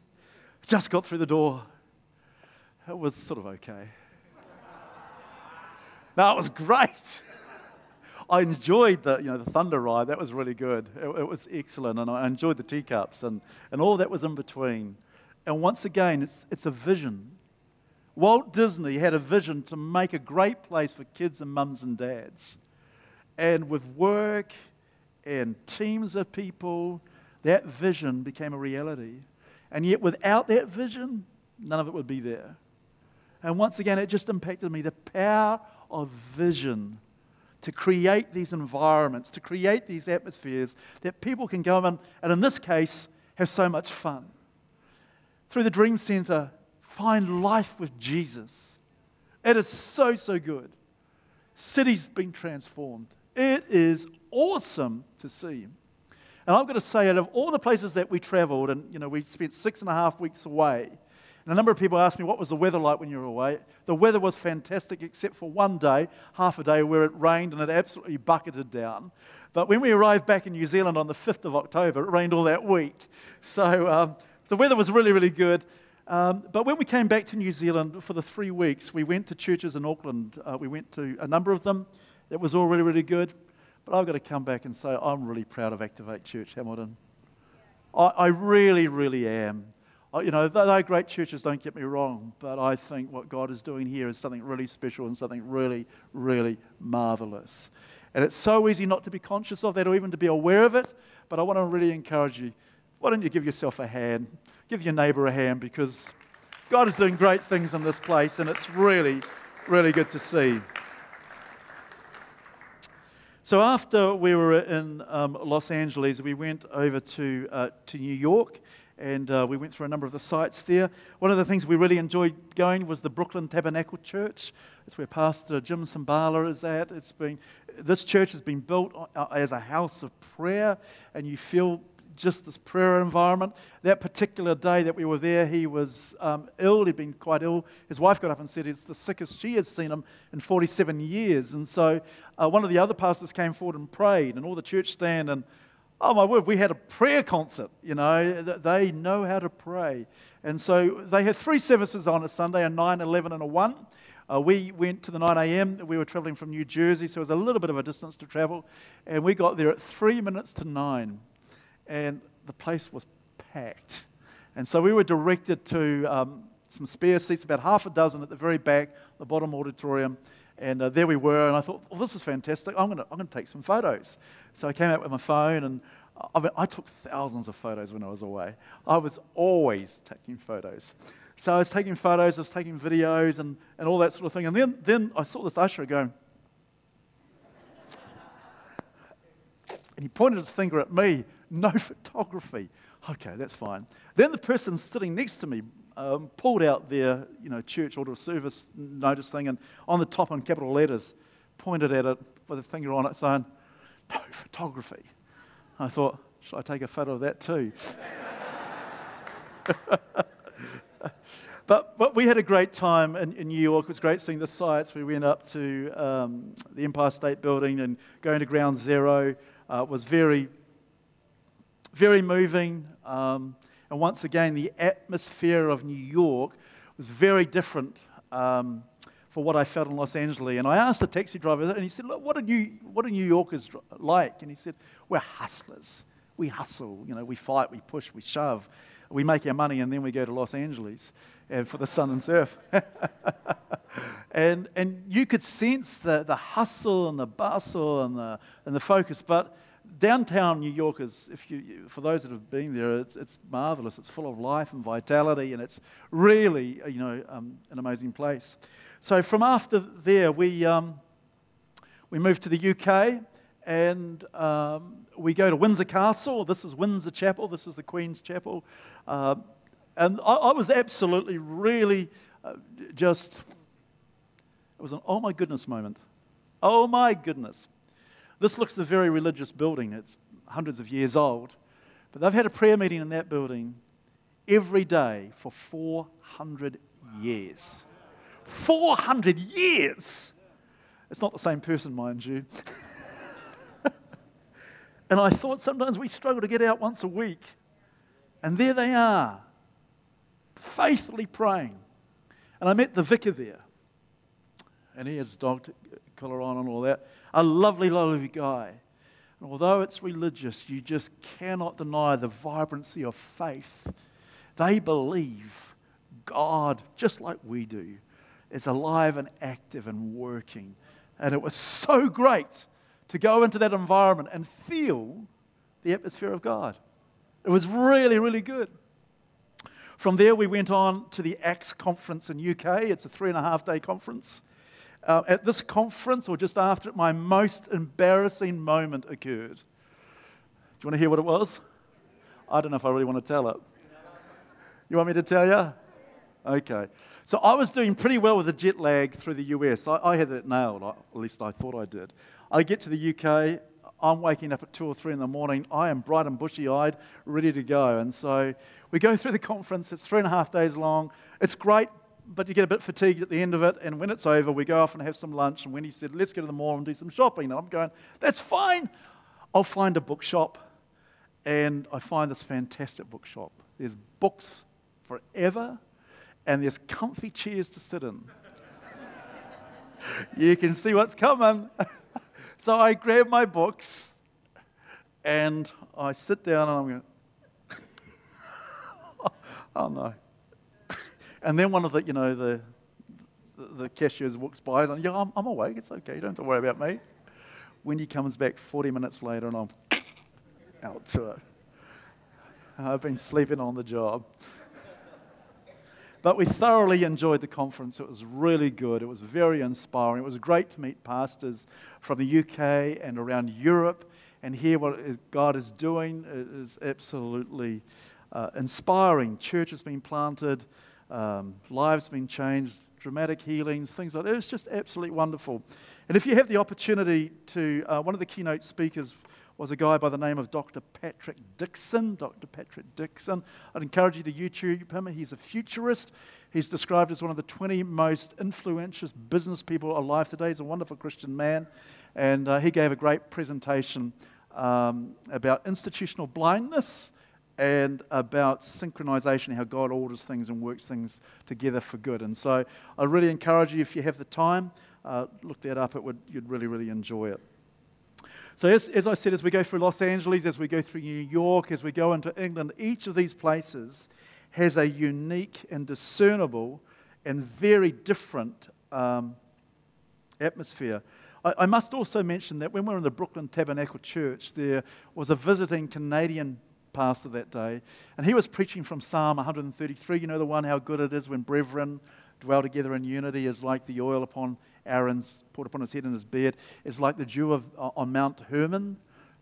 Speaker 6: just got through the door. It was sort of okay. now, it was great. I enjoyed the, you know, the thunder ride. That was really good. It, it, was excellent. And I enjoyed the teacups and, and all that was in between. And once again, it's, it's a vision. Walt Disney had a vision to make a great place for kids and mums and dads. And with work and teams of people, that vision became a reality. And yet, without that vision, none of it would be there. And once again, it just impacted me the power of vision to create these environments, to create these atmospheres that people can go in and, in this case, have so much fun. Through the Dream Center, find life with Jesus. It is so, so good. Cities being transformed. It is awesome to see. And I'm going to say, out of all the places that we traveled, and you know, we spent six and a half weeks away, and a number of people asked me, what was the weather like when you were away? The weather was fantastic, except for one day, half a day, where it rained and it absolutely bucketed down. But when we arrived back in New Zealand on the 5th of October, it rained all that week. So um, the weather was really, really good. Um, but when we came back to New Zealand for the three weeks, we went to churches in Auckland. Uh, we went to a number of them. It was all really, really good. But I've got to come back and say I'm really proud of Activate Church Hamilton. I, I really, really am. Uh, you know, they're great churches, don't get me wrong, but I think what God is doing here is something really special and something really, really marvelous. And it's so easy not to be conscious of that or even to be aware of it, but I want to really encourage you. Why don't you give yourself a hand? Give your neighbor a hand because God is doing great things in this place, and it's really, really good to see. So after we were in um, Los Angeles, we went over to, uh, to New York and uh, we went through a number of the sites there. One of the things we really enjoyed going was the Brooklyn Tabernacle Church. It's where Pastor Jim Cymbala is at. It's been, this church has been built uh, as a house of prayer, and you feel just this prayer environment. That particular day that we were there, he was um, ill. He'd been quite ill. His wife got up and said it's the sickest she has seen him in 47 years. And so uh, one of the other pastors came forward and prayed, and all the church stand and Oh, my word, we had a prayer concert. You know, they know how to pray. And so they had three services on a Sunday a 9, 11, and a 1. Uh, we went to the 9 a.m. We were traveling from New Jersey, so it was a little bit of a distance to travel. And we got there at three minutes to nine. And the place was packed. And so we were directed to um, some spare seats, about half a dozen at the very back, the bottom auditorium. And uh, there we were, and I thought, well, this is fantastic. I'm going to I'm to take some photos. So I came out with my phone, and I, mean, I took thousands of photos when I was away. I was always taking photos. So I was taking photos, I was taking videos, and, and all that sort of thing. And then, then I saw this usher going, and he pointed his finger at me, no *laughs* photography. Okay, that's fine. Then the person sitting next to me um, pulled out their you know, church order of service notice thing and on the top in capital letters pointed at it with a finger on it saying, no photography. I thought, should I take a photo of that too? *laughs* but, but we had a great time in, in, New York. It was great seeing the sights. We went up to um, the Empire State Building and going to Ground Zero uh, was very, very moving. Um, and once again, the atmosphere of New York was very different um, for what I felt in Los Angeles. And I asked the taxi driver, and he said, Look, what are New, what are New Yorkers like? And he said, We're hustlers. We hustle, you know, we fight, we push, we shove. We make our money, and then we go to Los Angeles and for the sun and surf. *laughs* and, and you could sense the, the hustle and the bustle and the, and the focus. But downtown New York is, if you, for those that have been there, it's, it's marvelous. It's full of life and vitality, and it's really, you know, um, an amazing place. So from after there, we, um, we moved to the UK, and um, we go to Windsor Castle. This is Windsor Chapel. This is the Queen's Chapel. Uh, and I, I, was absolutely, really uh, just, it was an oh my goodness moment. Oh my goodness. This looks a very religious building. It's hundreds of years old. But they've had a prayer meeting in that building every day for 400 years. 400 years! It's not the same person, mind you. *laughs* and I thought sometimes we struggle to get out once a week. And there they are, faithfully praying. And I met the vicar there. And he has dog collar on and all that. A lovely, lovely guy. And although it's religious, you just cannot deny the vibrancy of faith. They believe God, just like we do, is alive and active and working. And it was so great to go into that environment and feel the atmosphere of God. It was really, really good. From there, we went on to the Acts conference in UK. It's a three and a half day conference. Uh, at this conference, or just after it, my most embarrassing moment occurred. Do you want to hear what it was? I don't know if I really want to tell it. You want me to tell you? Okay. So I was doing pretty well with the jet lag through the US. I, I had it nailed, at least I thought I did. I get to the UK, I'm waking up at two or three in the morning. I am bright and bushy eyed, ready to go. And so we go through the conference. It's three and a half days long. It's great, but you get a bit fatigued at the end of it. And when it's over, we go off and have some lunch. And when he said, let's go to the mall and do some shopping, I'm going, that's fine. I'll find a bookshop. And I find this fantastic bookshop. There's books forever, and there's comfy chairs to sit in. *laughs* you can see what's coming. *laughs* So I grab my books and I sit down and I'm going, *laughs* oh no. And then one of the, you know, the, the cashiers walks by and yeah, I'm, I'm awake. It's okay. Don't have to worry about me. Wendy comes back 40 minutes later and I'm out to it. I've been sleeping on the job. But we thoroughly enjoyed the conference. It was really good. It was very inspiring. It was great to meet pastors from the UK and around Europe and hear what God is doing. It is absolutely uh, inspiring. Churches being planted, um, lives being changed, dramatic healings, things like that. It was just absolutely wonderful. And if you have the opportunity to, uh, one of the keynote speakers was a guy by the name of Dr. Patrick Dixon. Dr. Patrick Dixon. I'd encourage you to YouTube him. He's a futurist. He's described as one of the 20 most influential business people alive today. He's a wonderful Christian man. And uh, he gave a great presentation um, about institutional blindness and about synchronization, how God orders things and works things together for good. And so I really encourage you, if you have the time, uh, look that up. It would, you'd really, really enjoy it. So, as, as I said, as we go through Los Angeles, as we go through New York, as we go into England, each of these places has a unique and discernible and very different um, atmosphere. I, I must also mention that when we were in the Brooklyn Tabernacle Church, there was a visiting Canadian pastor that day, and he was preaching from Psalm 133. You know, the one, how good it is when brethren dwell together in unity, is like the oil upon Aaron's put upon his head and his beard is like the dew of, uh, on Mount Hermon.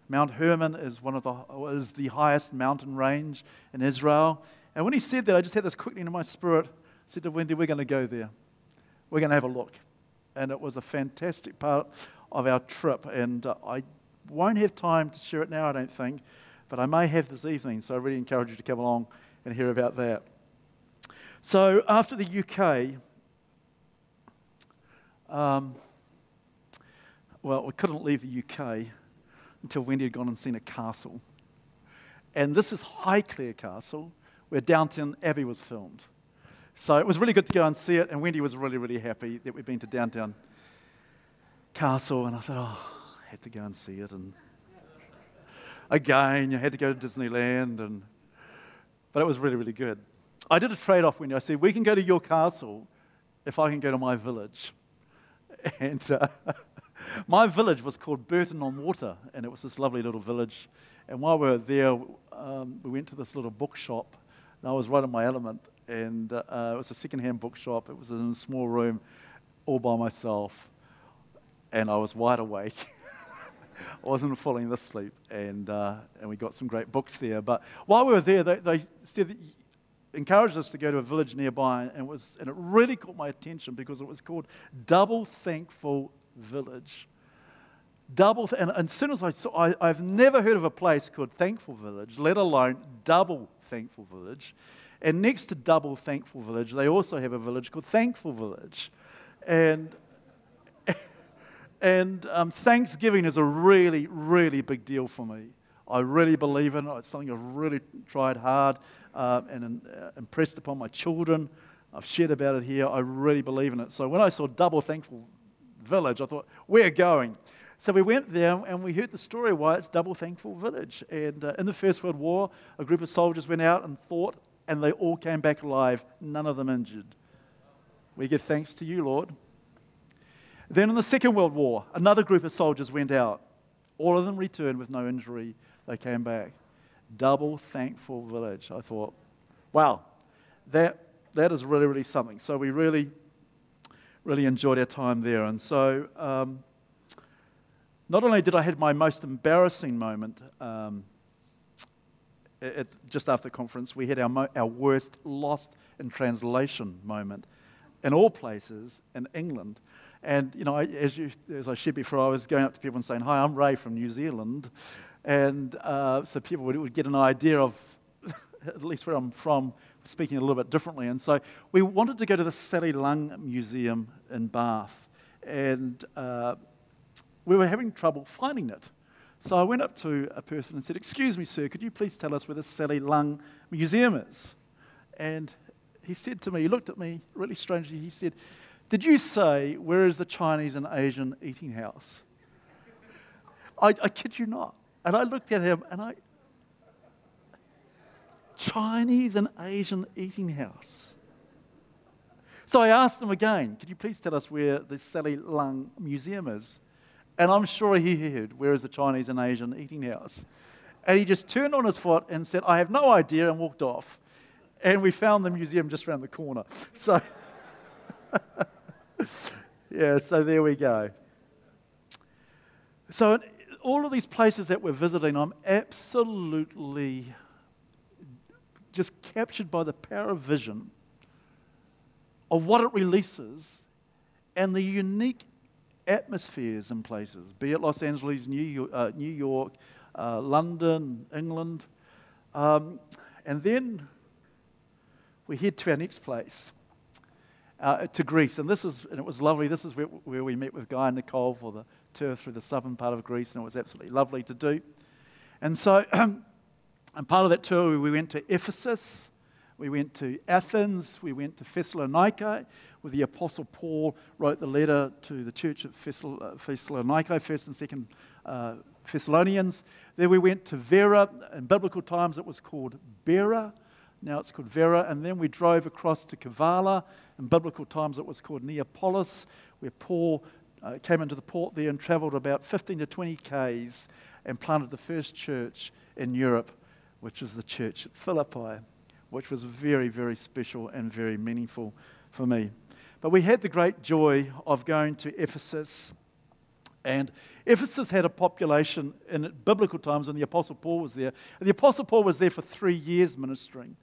Speaker 6: Mount Hermon is one of the is the highest mountain range in Israel. And when he said that, I just had this quickening in my spirit. I said to Wendy, "We're going to go there. We're going to have a look." And it was a fantastic part of our trip. And uh, I won't have time to share it now, I don't think, but I may have this evening. So I really encourage you to come along and hear about that. So after the UK, um, well, we couldn't leave the UK until Wendy had gone and seen a castle. And this is Highclere Castle, where Downton Abbey was filmed. So it was really good to go and see it, and Wendy was really, really happy that we'd been to Downton Castle, and I thought, oh, I had to go and see it. And again, you had to go to Disneyland, and but it was really, really good. I did a trade off when I said, we can go to your castle if I can go to my village. *laughs* And uh, *laughs* my village was called Bourton on Water, and it was this lovely little village. And while we were there, um, we went to this little bookshop, and I was right in my element. And uh, it was a second-hand bookshop. It was in a small room, all by myself, and I was wide awake. *laughs* I *laughs* wasn't falling asleep, and, uh, and we got some great books there. But while we were there, they, they said that encouraged us to go to a village nearby, and it, was, and it really caught my attention because it was called Double Thankful Village. Double, th- and, and as soon as I saw, I, I've never heard of a place called Thankful Village, let alone Double Thankful Village. And next to Double Thankful Village, they also have a village called Thankful Village. And, and um, Thanksgiving is a really, really big deal for me. I really believe in it. It's something I've really tried hard uh, and uh, impressed upon my children. I've shared about it here. I really believe in it. So when I saw Double Thankful Village, I thought, we're going. So we went there and we heard the story why it's Double Thankful Village. And uh, in the First World War, a group of soldiers went out and fought, and they all came back alive, none of them injured. We give thanks to you, Lord. Then in the Second World War, another group of soldiers went out. All of them returned with no injury. They came back. Double thankful village. I thought, wow, that, that is really, really something. So we really, really enjoyed our time there. And so um, not only did I have my most embarrassing moment um, at, just after the conference, we had our, mo- our worst lost in translation moment in all places in England. And, you know, I, as, you, as I shared before, I was going up to people and saying, Hi, I'm Ray from New Zealand. And uh, so people would, would, get an idea of, *laughs* at least where I'm from, speaking a little bit differently. And so we wanted to go to the Sally Lunn Museum in Bath. And uh, we were having trouble finding it. So I went up to a person and said, Excuse me, sir, could you please tell us where the Sally Lunn Museum is? And he said to me, he looked at me really strangely, he said, Did you say, Where is the Chinese and Asian eating house? I, I kid you not. And I looked at him and I, Chinese and Asian eating house. So I asked him again, could you please tell us where the Sally Lunn Museum is? And I'm sure he heard, where is the Chinese and Asian eating house? And he just turned on his foot and said, I have no idea, and walked off. And we found the museum just around the corner. So, *laughs* *laughs* yeah, so there we go. So, all of these places that we're visiting, I'm absolutely just captured by the power of vision of what it releases and the unique atmospheres in places, be it Los Angeles, New York, uh, New York uh, London, England. Um, and then we head to our next place, uh, to Greece. And this is, and it was lovely. This is where, where we met with Guy and Nicole for the tour through the southern part of Greece, and it was absolutely lovely to do. And so, *clears throat* and part of that tour, we went to Ephesus, we went to Athens, we went to Thessalonica, where the Apostle Paul wrote the letter to the church of Thessalonica, first and second uh, Thessalonians. Then we went to Vera. In biblical times, it was called Bera. Now it's called Vera. And then we drove across to Kavala. In biblical times, it was called Neapolis, where Paul uh, came into the port there and traveled about 15 to 20 Ks and planted the first church in Europe, which was the church at Philippi, which was very, very special and very meaningful for me. But we had the great joy of going to Ephesus. And Ephesus had a population in biblical times when the Apostle Paul was there. The Apostle Paul was there for three years ministering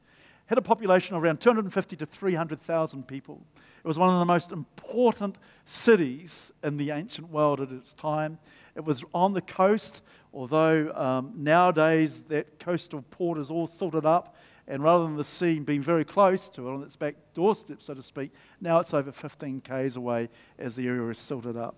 Speaker 6: had a population of around 250 to 300,000 people. It was one of the most important cities in the ancient world at its time. It was on the coast, although um, nowadays that coastal port is all silted up, and rather than the sea being very close to it on its back doorstep, so to speak, now it's over 15 k's away as the area is silted up.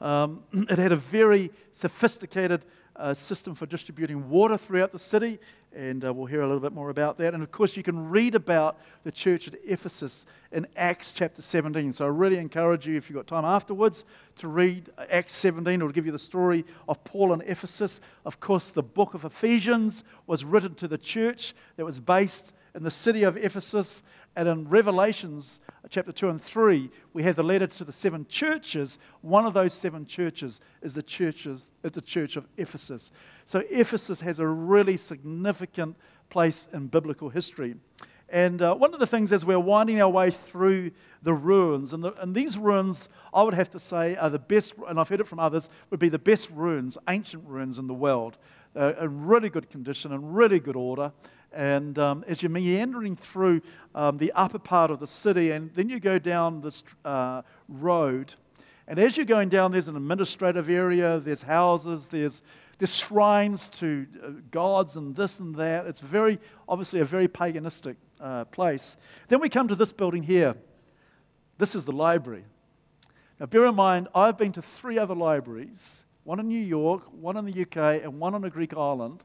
Speaker 6: Um, *clears throat* it had a very sophisticated uh, system for distributing water throughout the city, and uh, we'll hear a little bit more about that. And of course, you can read about the church at Ephesus in Acts chapter 17. So I really encourage you, if you've got time afterwards, to read Acts 17. It'll give you the story of Paul in Ephesus. Of course, the book of Ephesians was written to the church that was based in the city of Ephesus. And in Revelations chapter 2 and 3, we have the letter to the seven churches. One of those seven churches is the, churches, the church of Ephesus. So Ephesus has a really significant place in biblical history. And uh, one of the things as we're winding our way through the ruins, and, the, and, these ruins, I would have to say, are the best, and I've heard it from others, would be the best ruins, ancient ruins in the world. Uh, in really good condition and really good order. And um, as you're meandering through um, the upper part of the city, and then you go down this uh, road, and as you're going down, there's an administrative area, there's houses, there's, there's shrines to uh, gods and this and that. It's very, obviously, a very paganistic uh, place. Then we come to this building here. This is the library. Now, bear in mind, I've been to three other libraries one in New York, one in the UK, and one on a Greek island.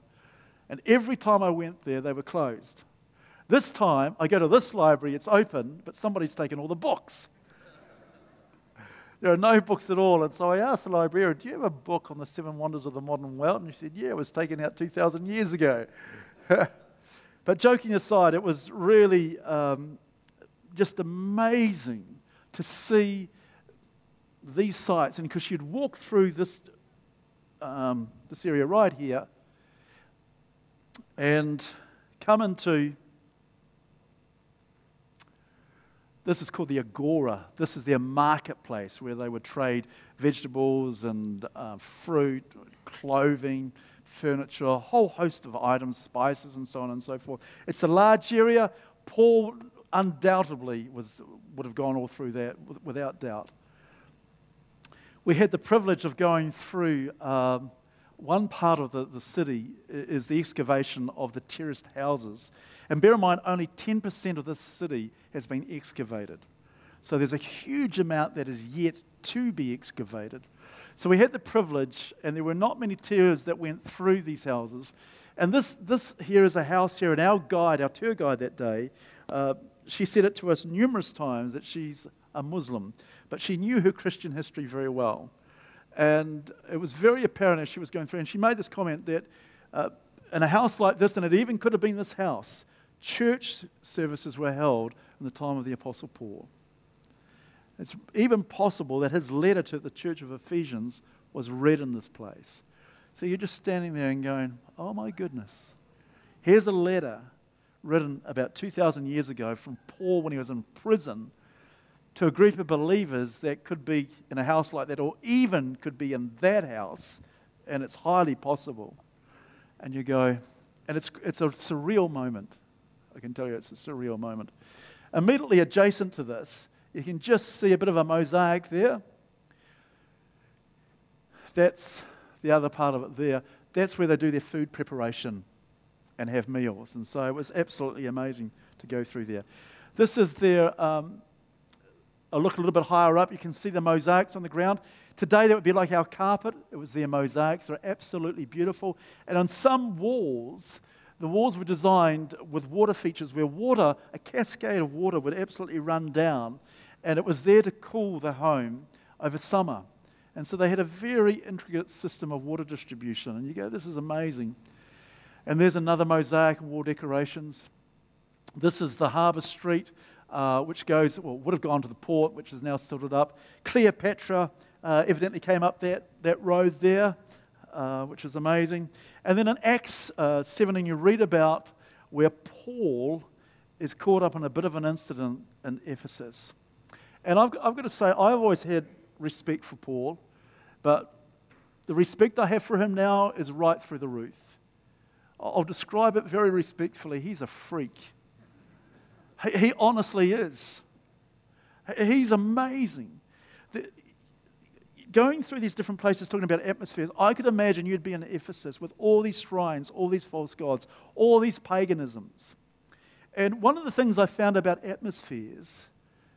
Speaker 6: And every time I went there, they were closed. This time, I go to this library, it's open, but somebody's taken all the books. there are no books at all. And so I asked the librarian, Do you have a book on the seven wonders of the modern world? And she said, Yeah, it was taken out 2,000 years ago. *laughs* but joking aside, it was really um, just amazing to see these sites. And because you'd walk through this, um, this area right here, and come into this is called the agora. This is their marketplace where they would trade vegetables and uh, fruit, clothing, furniture, a whole host of items, spices, and so on and so forth. It's a large area. Paul undoubtedly was, would have gone all through that without doubt. We had the privilege of going through um, one part of the, the city is the excavation of the terraced houses. And bear in mind, only 10% of this city has been excavated. So there's a huge amount that is yet to be excavated. So we had the privilege, and there were not many tours that went through these houses. And this, this here is a house here, and our guide, our tour guide that day, uh, she said it to us numerous times that she's a Muslim, but she knew her Christian history very well. And it was very apparent as she was going through, and she made this comment that uh, in a house like this, and it even could have been this house, church services were held in the time of the Apostle Paul. It's even possible that his letter to the church of Ephesians was read in this place. So you're just standing there and going, oh my goodness. Here's a letter written about 2,000 years ago from Paul when he was in prison to a group of believers that could be in a house like that, or even could be in that house, and it's highly possible. And you go, and it's, it's a surreal moment. I can tell you it's a surreal moment. Immediately adjacent to this, you can just see a bit of a mosaic there. That's the other part of it there. That's where they do their food preparation and have meals. And so it was absolutely amazing to go through there. This is their um, look a little bit higher up, you can see the mosaics on the ground. Today, that would be like our carpet. It was their mosaics. They're absolutely beautiful. And on some walls, the walls were designed with water features where water, a cascade of water, would absolutely run down. And it was there to cool the home over summer. And so they had a very intricate system of water distribution. And you go, this is amazing. And there's another mosaic and wall decorations. This is the Harbour Street uh, which goes, well, would have gone to the port, which is now silted up. Cleopatra uh, evidently came up that, that road there, uh, which is amazing. And then in Acts uh, 17, you read about where Paul is caught up in a bit of an incident in Ephesus. And I've, I've got to say, I've always had respect for Paul, but the respect I have for him now is right through the roof. I'll describe it very respectfully. He's a freak. He honestly is. He's amazing. The, going through these different places, talking about atmospheres, I could imagine you'd be in Ephesus with all these shrines, all these false gods, all these paganisms. And one of the things I found about atmospheres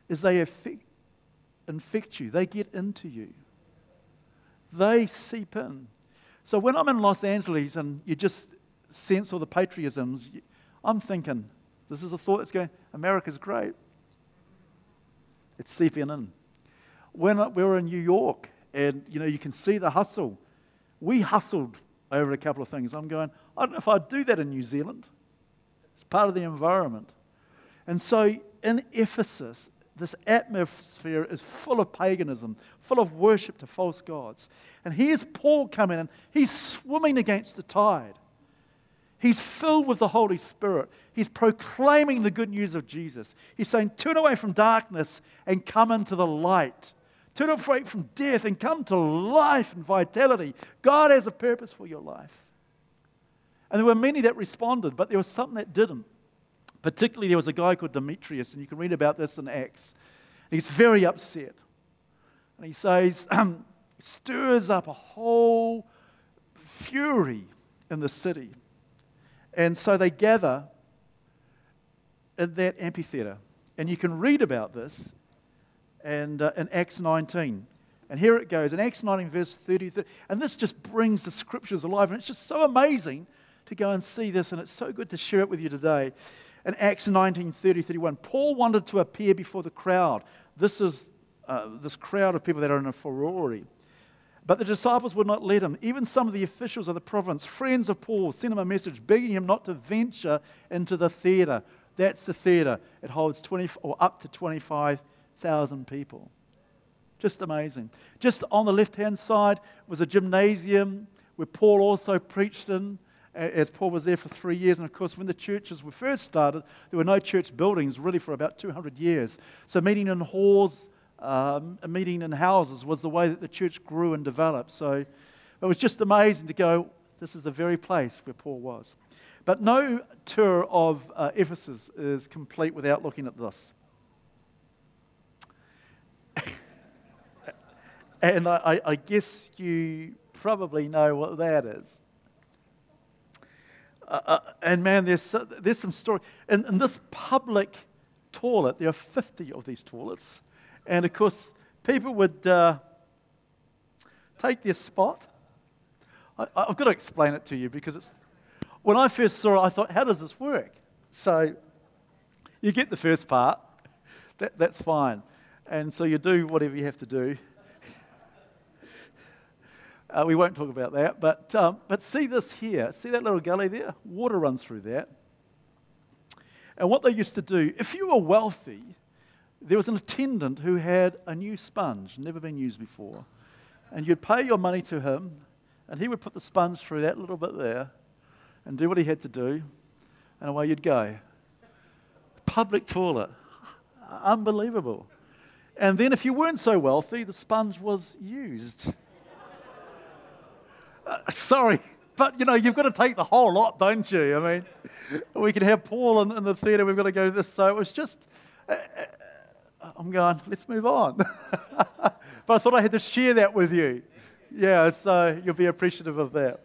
Speaker 6: is they affect, infect you, they get into you, they seep in. So when I'm in Los Angeles and you just sense all the patriotisms, I'm thinking, this is a thought that's going, America's great. It's seeping in. When we were in New York and, you know, you can see the hustle. We hustled over a couple of things. I'm going, I don't know if I'd do that in New Zealand. It's part of the environment. And so in Ephesus, this atmosphere is full of paganism, full of worship to false gods. And here's Paul coming in. He's swimming against the tide. He's filled with the Holy Spirit. He's proclaiming the good news of Jesus. He's saying, Turn away from darkness and come into the light. Turn away from death and come to life and vitality. God has a purpose for your life. And there were many that responded, but there was something that didn't. Particularly, there was a guy called Demetrius, and you can read about this in Acts. He's very upset. And he says, *clears throat* stirs up a whole fury in the city. And so they gather in that amphitheater. And you can read about this and, uh, in Acts 19. And here it goes in Acts 19, verse 30, And this just brings the scriptures alive. And it's just so amazing to go and see this. And it's so good to share it with you today in Acts 19 30, 31, Paul wanted to appear before the crowd. This is uh, this crowd of people that are in a furore. But the disciples would not let him. Even some of the officials of the province, friends of Paul, sent him a message begging him not to venture into the theater. That's the theater. It holds 20 or up to 25,000 people. Just amazing. Just on the left hand side was a gymnasium where Paul also preached in as Paul was there for three years. And of course, when the churches were first started, there were no church buildings really for about 200 years. So meeting in halls, um, a meeting in houses was the way that the church grew and developed. So it was just amazing to go, this is the very place where Paul was. But no tour of uh, Ephesus is complete without looking at this. *laughs* and I, I guess you probably know what that is. Uh, uh, and man, there's, there's some story. In, in this public toilet, there are 50 of these toilets. And of course, people would uh, take their spot. I, have got to explain it to you because it's, when I first saw it, I thought, how does this work? So you get the first part, that, that's fine. And so you do whatever you have to do. *laughs* Uh, we won't talk about that. But, um, but see this here. See that little gully there? Water runs through that. And what they used to do, if you were wealthy, there was an attendant who had a new sponge, never been used before. And you'd pay your money to him, and he would put the sponge through that little bit there and do what he had to do, and away you'd go. Public toilet. Unbelievable. And then, if you weren't so wealthy, the sponge was used. *laughs* Uh, sorry, but you know, you've got to take the whole lot, don't you? I mean, we can have Paul in, in the theatre, we've got to go this. So it was just, uh, uh I'm going, let's move on. *laughs* but I thought I had to share that with you. Yeah, so you'll be appreciative of that.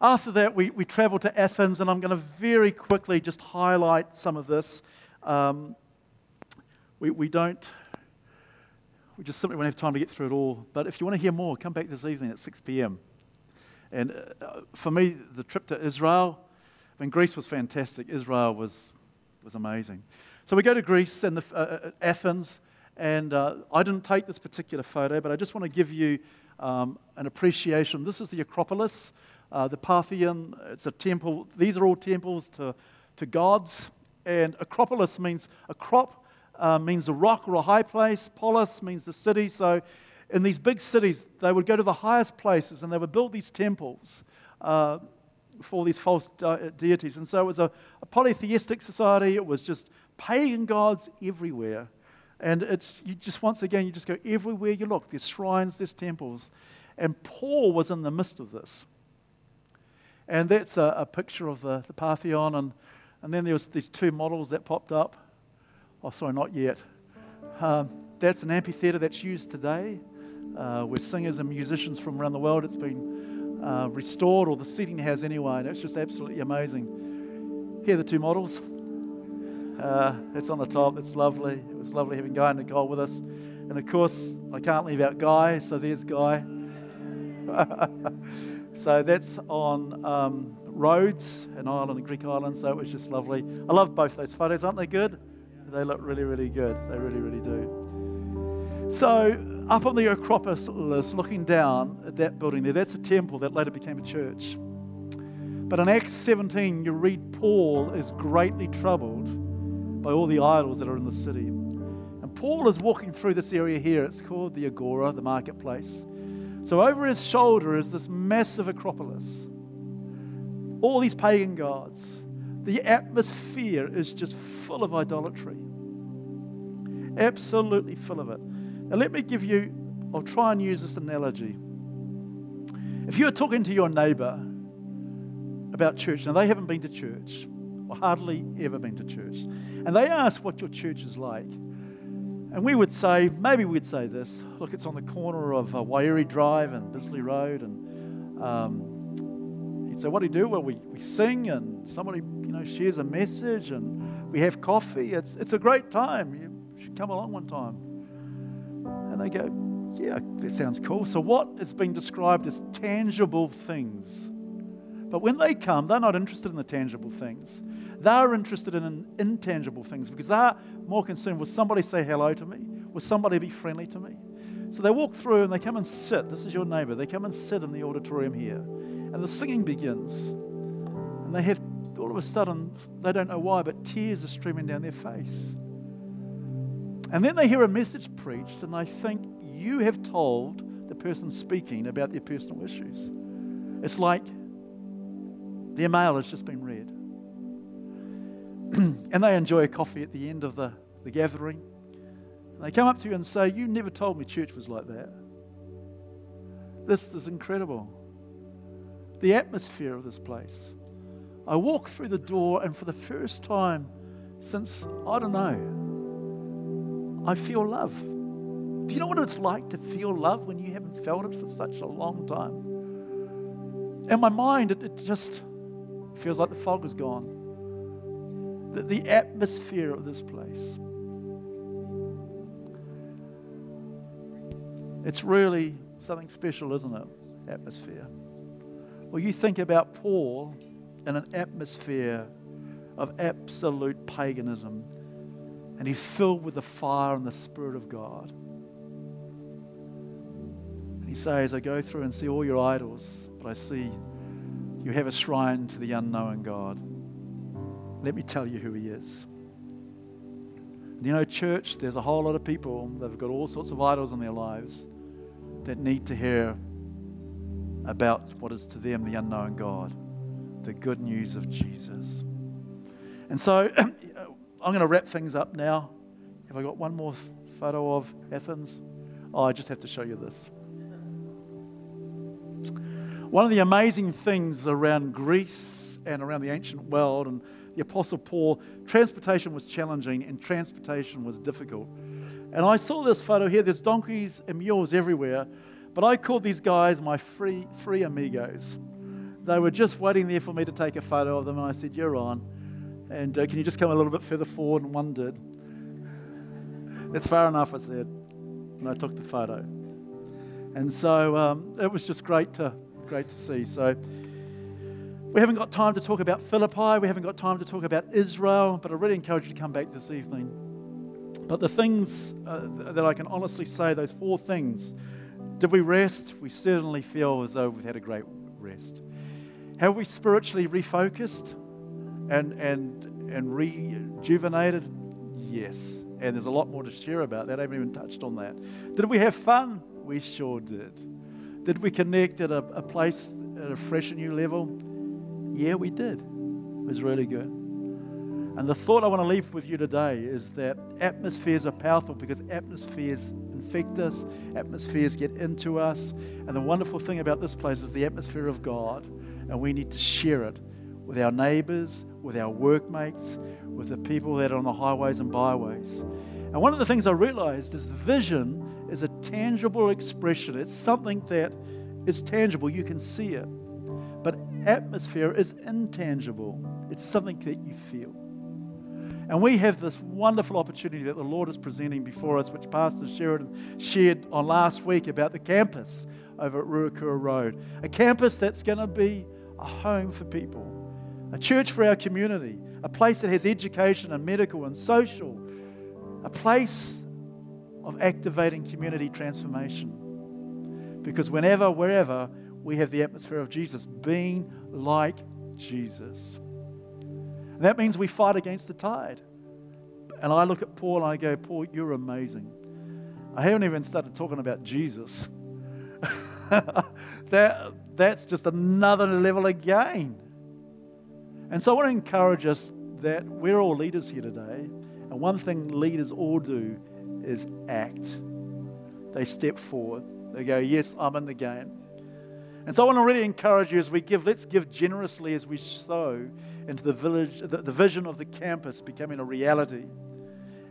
Speaker 6: After that, we, we traveled to Athens, and I'm going to very quickly just highlight some of this. Um, we, we don't we just simply won't have time to get through it all. But if you want to hear more, come back this evening at 6 p.m. And uh, for me, the trip to Israel, I mean, Greece was fantastic. Israel was, was amazing. So we go to Greece and the, uh, uh, Athens, and uh, I didn't take this particular photo, but I just want to give you um, an appreciation. This is the Acropolis, uh, the Parthenon. It's a temple. These are all temples to, to gods. And Acropolis means a crop uh, means a rock or a high place. Polis means the city. So in these big cities, they would go to the highest places and they would build these temples uh, for these false de- deities. And so it was a, a, polytheistic society. It was just pagan gods everywhere. And it's you just once again, you just go everywhere you look. There's shrines, there's temples. And Paul was in the midst of this. And that's a, a picture of the, the Parthenon. And, and then there was these two models that popped up. Oh, sorry, not yet. Um, that's an amphitheatre that's used today, uh, where singers and musicians from around the world, it's been uh, restored, or the seating has anyway, and it's just absolutely amazing. Here are the two models. Uh, it's on the top, it's lovely. It was lovely having Guy and Nicole with us. And of course, I can't leave out Guy, so there's Guy. *laughs* so that's on um, Rhodes, an island in Greek island. So it was just lovely. I love both those photos. Aren't they good? They look really, really good. They really, really do. So up on the Acropolis, looking down at that building there, that's a temple that later became a church. But in Acts 17, you read Paul is greatly troubled by all the idols that are in the city. And Paul is walking through this area here. It's called the Agora, the marketplace. So over his shoulder is this massive Acropolis. All these pagan gods. The atmosphere is just full of idolatry. Absolutely full of it. Now, let me give you, I'll try and use this analogy. If you're talking to your neighbor about church, now they haven't been to church, or hardly ever been to church, and they ask what your church is like, and we would say, maybe we'd say this look, it's on the corner of uh, Wairere Drive and Bisley Road, and um, he'd say, What do you do? Well, we, we sing, and somebody you know, shares a message, and we have coffee. It's, it's a great time. You should come along one time. And they go, Yeah, that sounds cool. So, what is being described as tangible things? But when they come, they're not interested in the tangible things. They're interested in intangible things because they're more concerned will somebody say hello to me? Will somebody be friendly to me? So they walk through and they come and sit. This is your neighbor. They come and sit in the auditorium here. And the singing begins. And they have, all of a sudden, they don't know why, but tears are streaming down their face. And then they hear a message preached and they think you have told the person speaking about their personal issues. It's like their mail has just been read. *clears throat* and they enjoy a coffee at the end of the, the gathering. And they come up to you and say, You never told me church was like that. This is incredible. The atmosphere of this place. I walk through the door, and for the first time since, I don't know, I feel love. Do you know what it's like to feel love when you haven't felt it for such a long time? In my mind, it, it just feels like the fog is gone the, the atmosphere of this place. It's really something special, isn't it? Atmosphere. Well, you think about Paul in an atmosphere of absolute paganism, and he's filled with the fire and the Spirit of God. And he says, I go through and see all your idols, but I see you have a shrine to the unknown God. Let me tell you who He is. You know, church, there's a whole lot of people that have got all sorts of idols in their lives that need to hear about what is to them the unknown God, the good news of Jesus. And so *clears throat* I'm going to wrap things up now. Have I got one more photo of Athens? Oh, I just have to show you this. One of the amazing things around Greece and around the ancient world, and the Apostle Paul, transportation was challenging and transportation was difficult. And I saw this photo here. There's donkeys and mules everywhere, but I called these guys my free, three amigos. They were just waiting there for me to take a photo of them, and I said, You're on. And uh, can you just come a little bit further forward? And one did. That's far enough, I said. And I took the photo. And so um, it was just great to, great to see. So we haven't got time to talk about Philippi. We haven't got time to talk about Israel, but I really encourage you to come back this evening. But the things uh, that I can honestly say, those four things, did we rest? We certainly feel as though we've had a great rest. Have we spiritually refocused and, and, and rejuvenated? Yes. And there's a lot more to share about that. I haven't even touched on that. Did we have fun? We sure did. Did we connect at a, a place at a fresh and new level? Yeah, we did. It was really good. And the thought I want to leave with you today is that atmospheres are powerful because atmospheres infect us, atmospheres get into us. And the wonderful thing about this place is the atmosphere of God, and we need to share it with our neighbors, with our workmates, with the people that are on the highways and byways. And one of the things I realized is vision is a tangible expression, it's something that is tangible, you can see it. Atmosphere is intangible, it's something that you feel. And we have this wonderful opportunity that the Lord is presenting before us, which Pastor Sheridan shared on last week about the campus over at Ruakura Road. A campus that's going to be a home for people, a church for our community, a place that has education and medical and social, a place of activating community transformation. Because whenever, wherever, we have the atmosphere of Jesus, being like Jesus. And that means we fight against the tide. And I look at Paul and I go, Paul, you're amazing. I haven't even started talking about Jesus. *laughs* that, that's just another level again. And so I want to encourage us that we're all leaders here today. And one thing leaders all do is act. They step forward. They go, Yes, I'm in the game. And so I want to really encourage you as we give, let's give generously as we sow into the, village, the, the vision of the campus becoming a reality.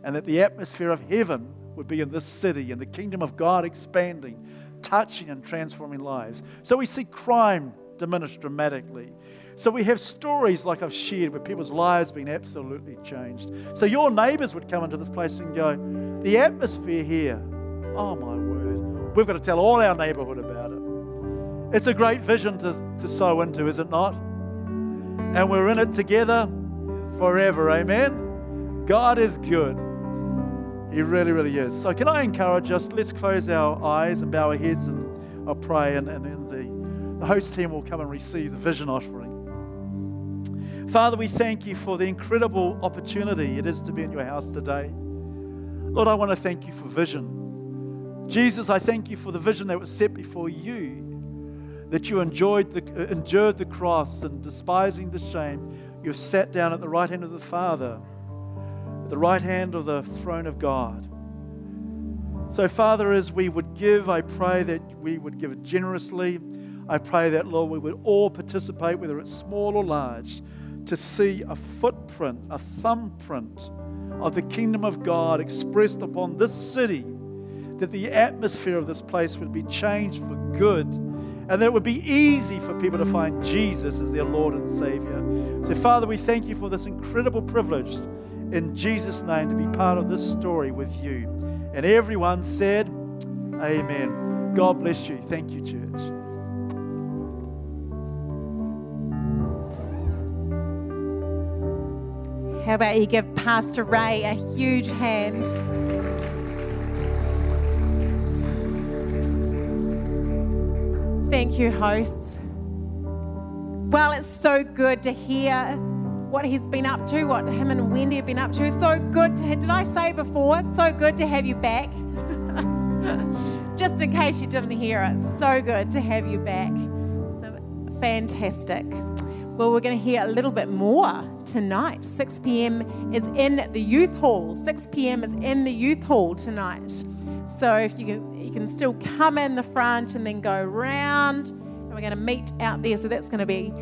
Speaker 6: And that the atmosphere of heaven would be in this city and the kingdom of God expanding, touching and transforming lives. So we see crime diminish dramatically. So we have stories like I've shared where people's lives being absolutely changed. So your neighbors would come into this place and go, the atmosphere here, oh my word, we've got to tell all our neighborhood about. It's a great vision to, to sow into, is it not? And we're in it together forever. Amen. God is good. He really, really is. So, can I encourage us? Let's close our eyes and bow our heads and I'll pray, and, and then the, the host team will come and receive the vision offering. Father, we thank you for the incredible opportunity it is to be in your house today. Lord, I want to thank you for vision. Jesus, I thank you for the vision that was set before you that you enjoyed the, uh, endured the cross and despising the shame, you sat down at the right hand of the Father, at the right hand of the throne of God. So, Father, as we would give, I pray that we would give it generously. I pray that, Lord, we would all participate, whether it's small or large, to see a footprint, a thumbprint of the kingdom of God expressed upon this city, that the atmosphere of this place would be changed for good and that it would be easy for people to find Jesus as their Lord and Savior. So, Father, we thank you for this incredible privilege in Jesus' name to be part of this story with you. And everyone said, Amen. God bless you. Thank you, church.
Speaker 3: How about you give Pastor Ray a huge hand? Thank you, hosts. Well, it's so good to hear what he's been up to, what him and Wendy have been up to. So good to, did I say before? So good to have you back. *laughs* Just in case you didn't hear it, so good to have you back. So fantastic. Well, we're going to hear a little bit more tonight. 6 p.m. is in the youth hall. 6 p.m. is in the youth hall tonight. So if you can you can still come in the front and then go round. And we're going to meet out there. So that's going to be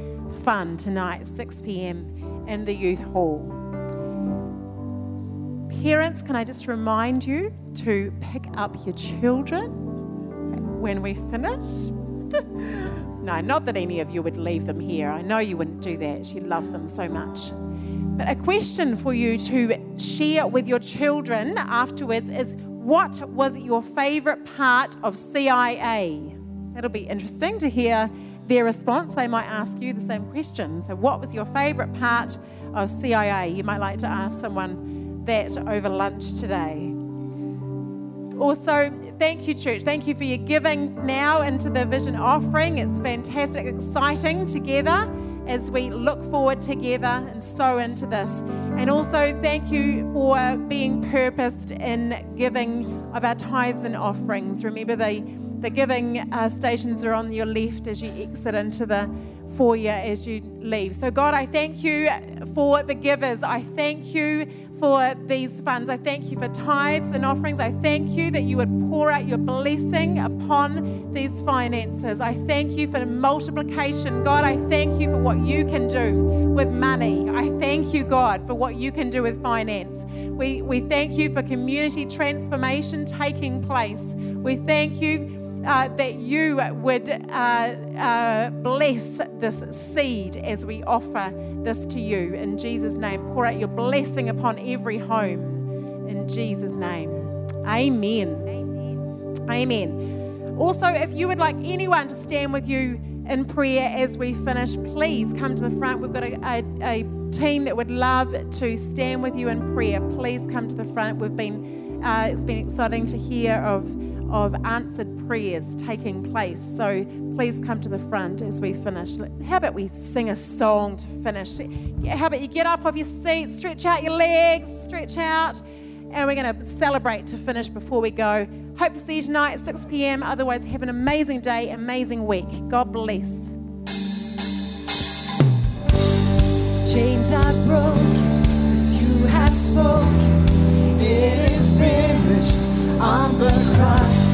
Speaker 3: fun tonight, 6 p.m. in the youth hall. Parents, can I just remind you to pick up your children when we finish? *laughs* no, not that any of you would leave them here. I know you wouldn't do that. You love them so much. But a question for you to share with your children afterwards is what was your favourite part of CIA? That'll be interesting to hear their response. They might ask you the same question. So, what was your favourite part of CIA? You might like to ask someone that over lunch today. Also, thank you, church. Thank you for your giving now into the vision offering. It's fantastic, exciting together as we look forward together and sow into this. And also, thank you for being purposed in giving of our tithes and offerings. Remember, the, the giving uh, stations are on your left as you exit into the foyer as you leave. So, God, I thank you for the givers. I thank you for these funds. I thank you for tithes and offerings. I thank you that you would pour out your blessing upon these finances. I thank you for multiplication. God, I thank you for what you can do with money. I thank you, God, for what you can do with finance. We, we thank you for community transformation taking place. We thank you uh, that you would uh, uh, bless this seed as we offer this to you. In Jesus' name, pour out your blessing upon every home. In Jesus' name. Amen. Amen. Amen. Also, if you would like anyone to stand with you in prayer as we finish, please come to the front. We've got a, a, a team that would love to stand with you in prayer, please come to the front. We've been uh, it's been exciting to hear of of answered prayers taking place. So please come to the front as we finish. How about we sing a song to finish? How about you get up off your seat, stretch out your legs, stretch out, and we're going to celebrate to finish before we go. Hope to see you tonight at 6 p.m. Otherwise, have an amazing day, amazing week. God bless.
Speaker 2: Chains are broke, as you have spoken. It is finished on the cross.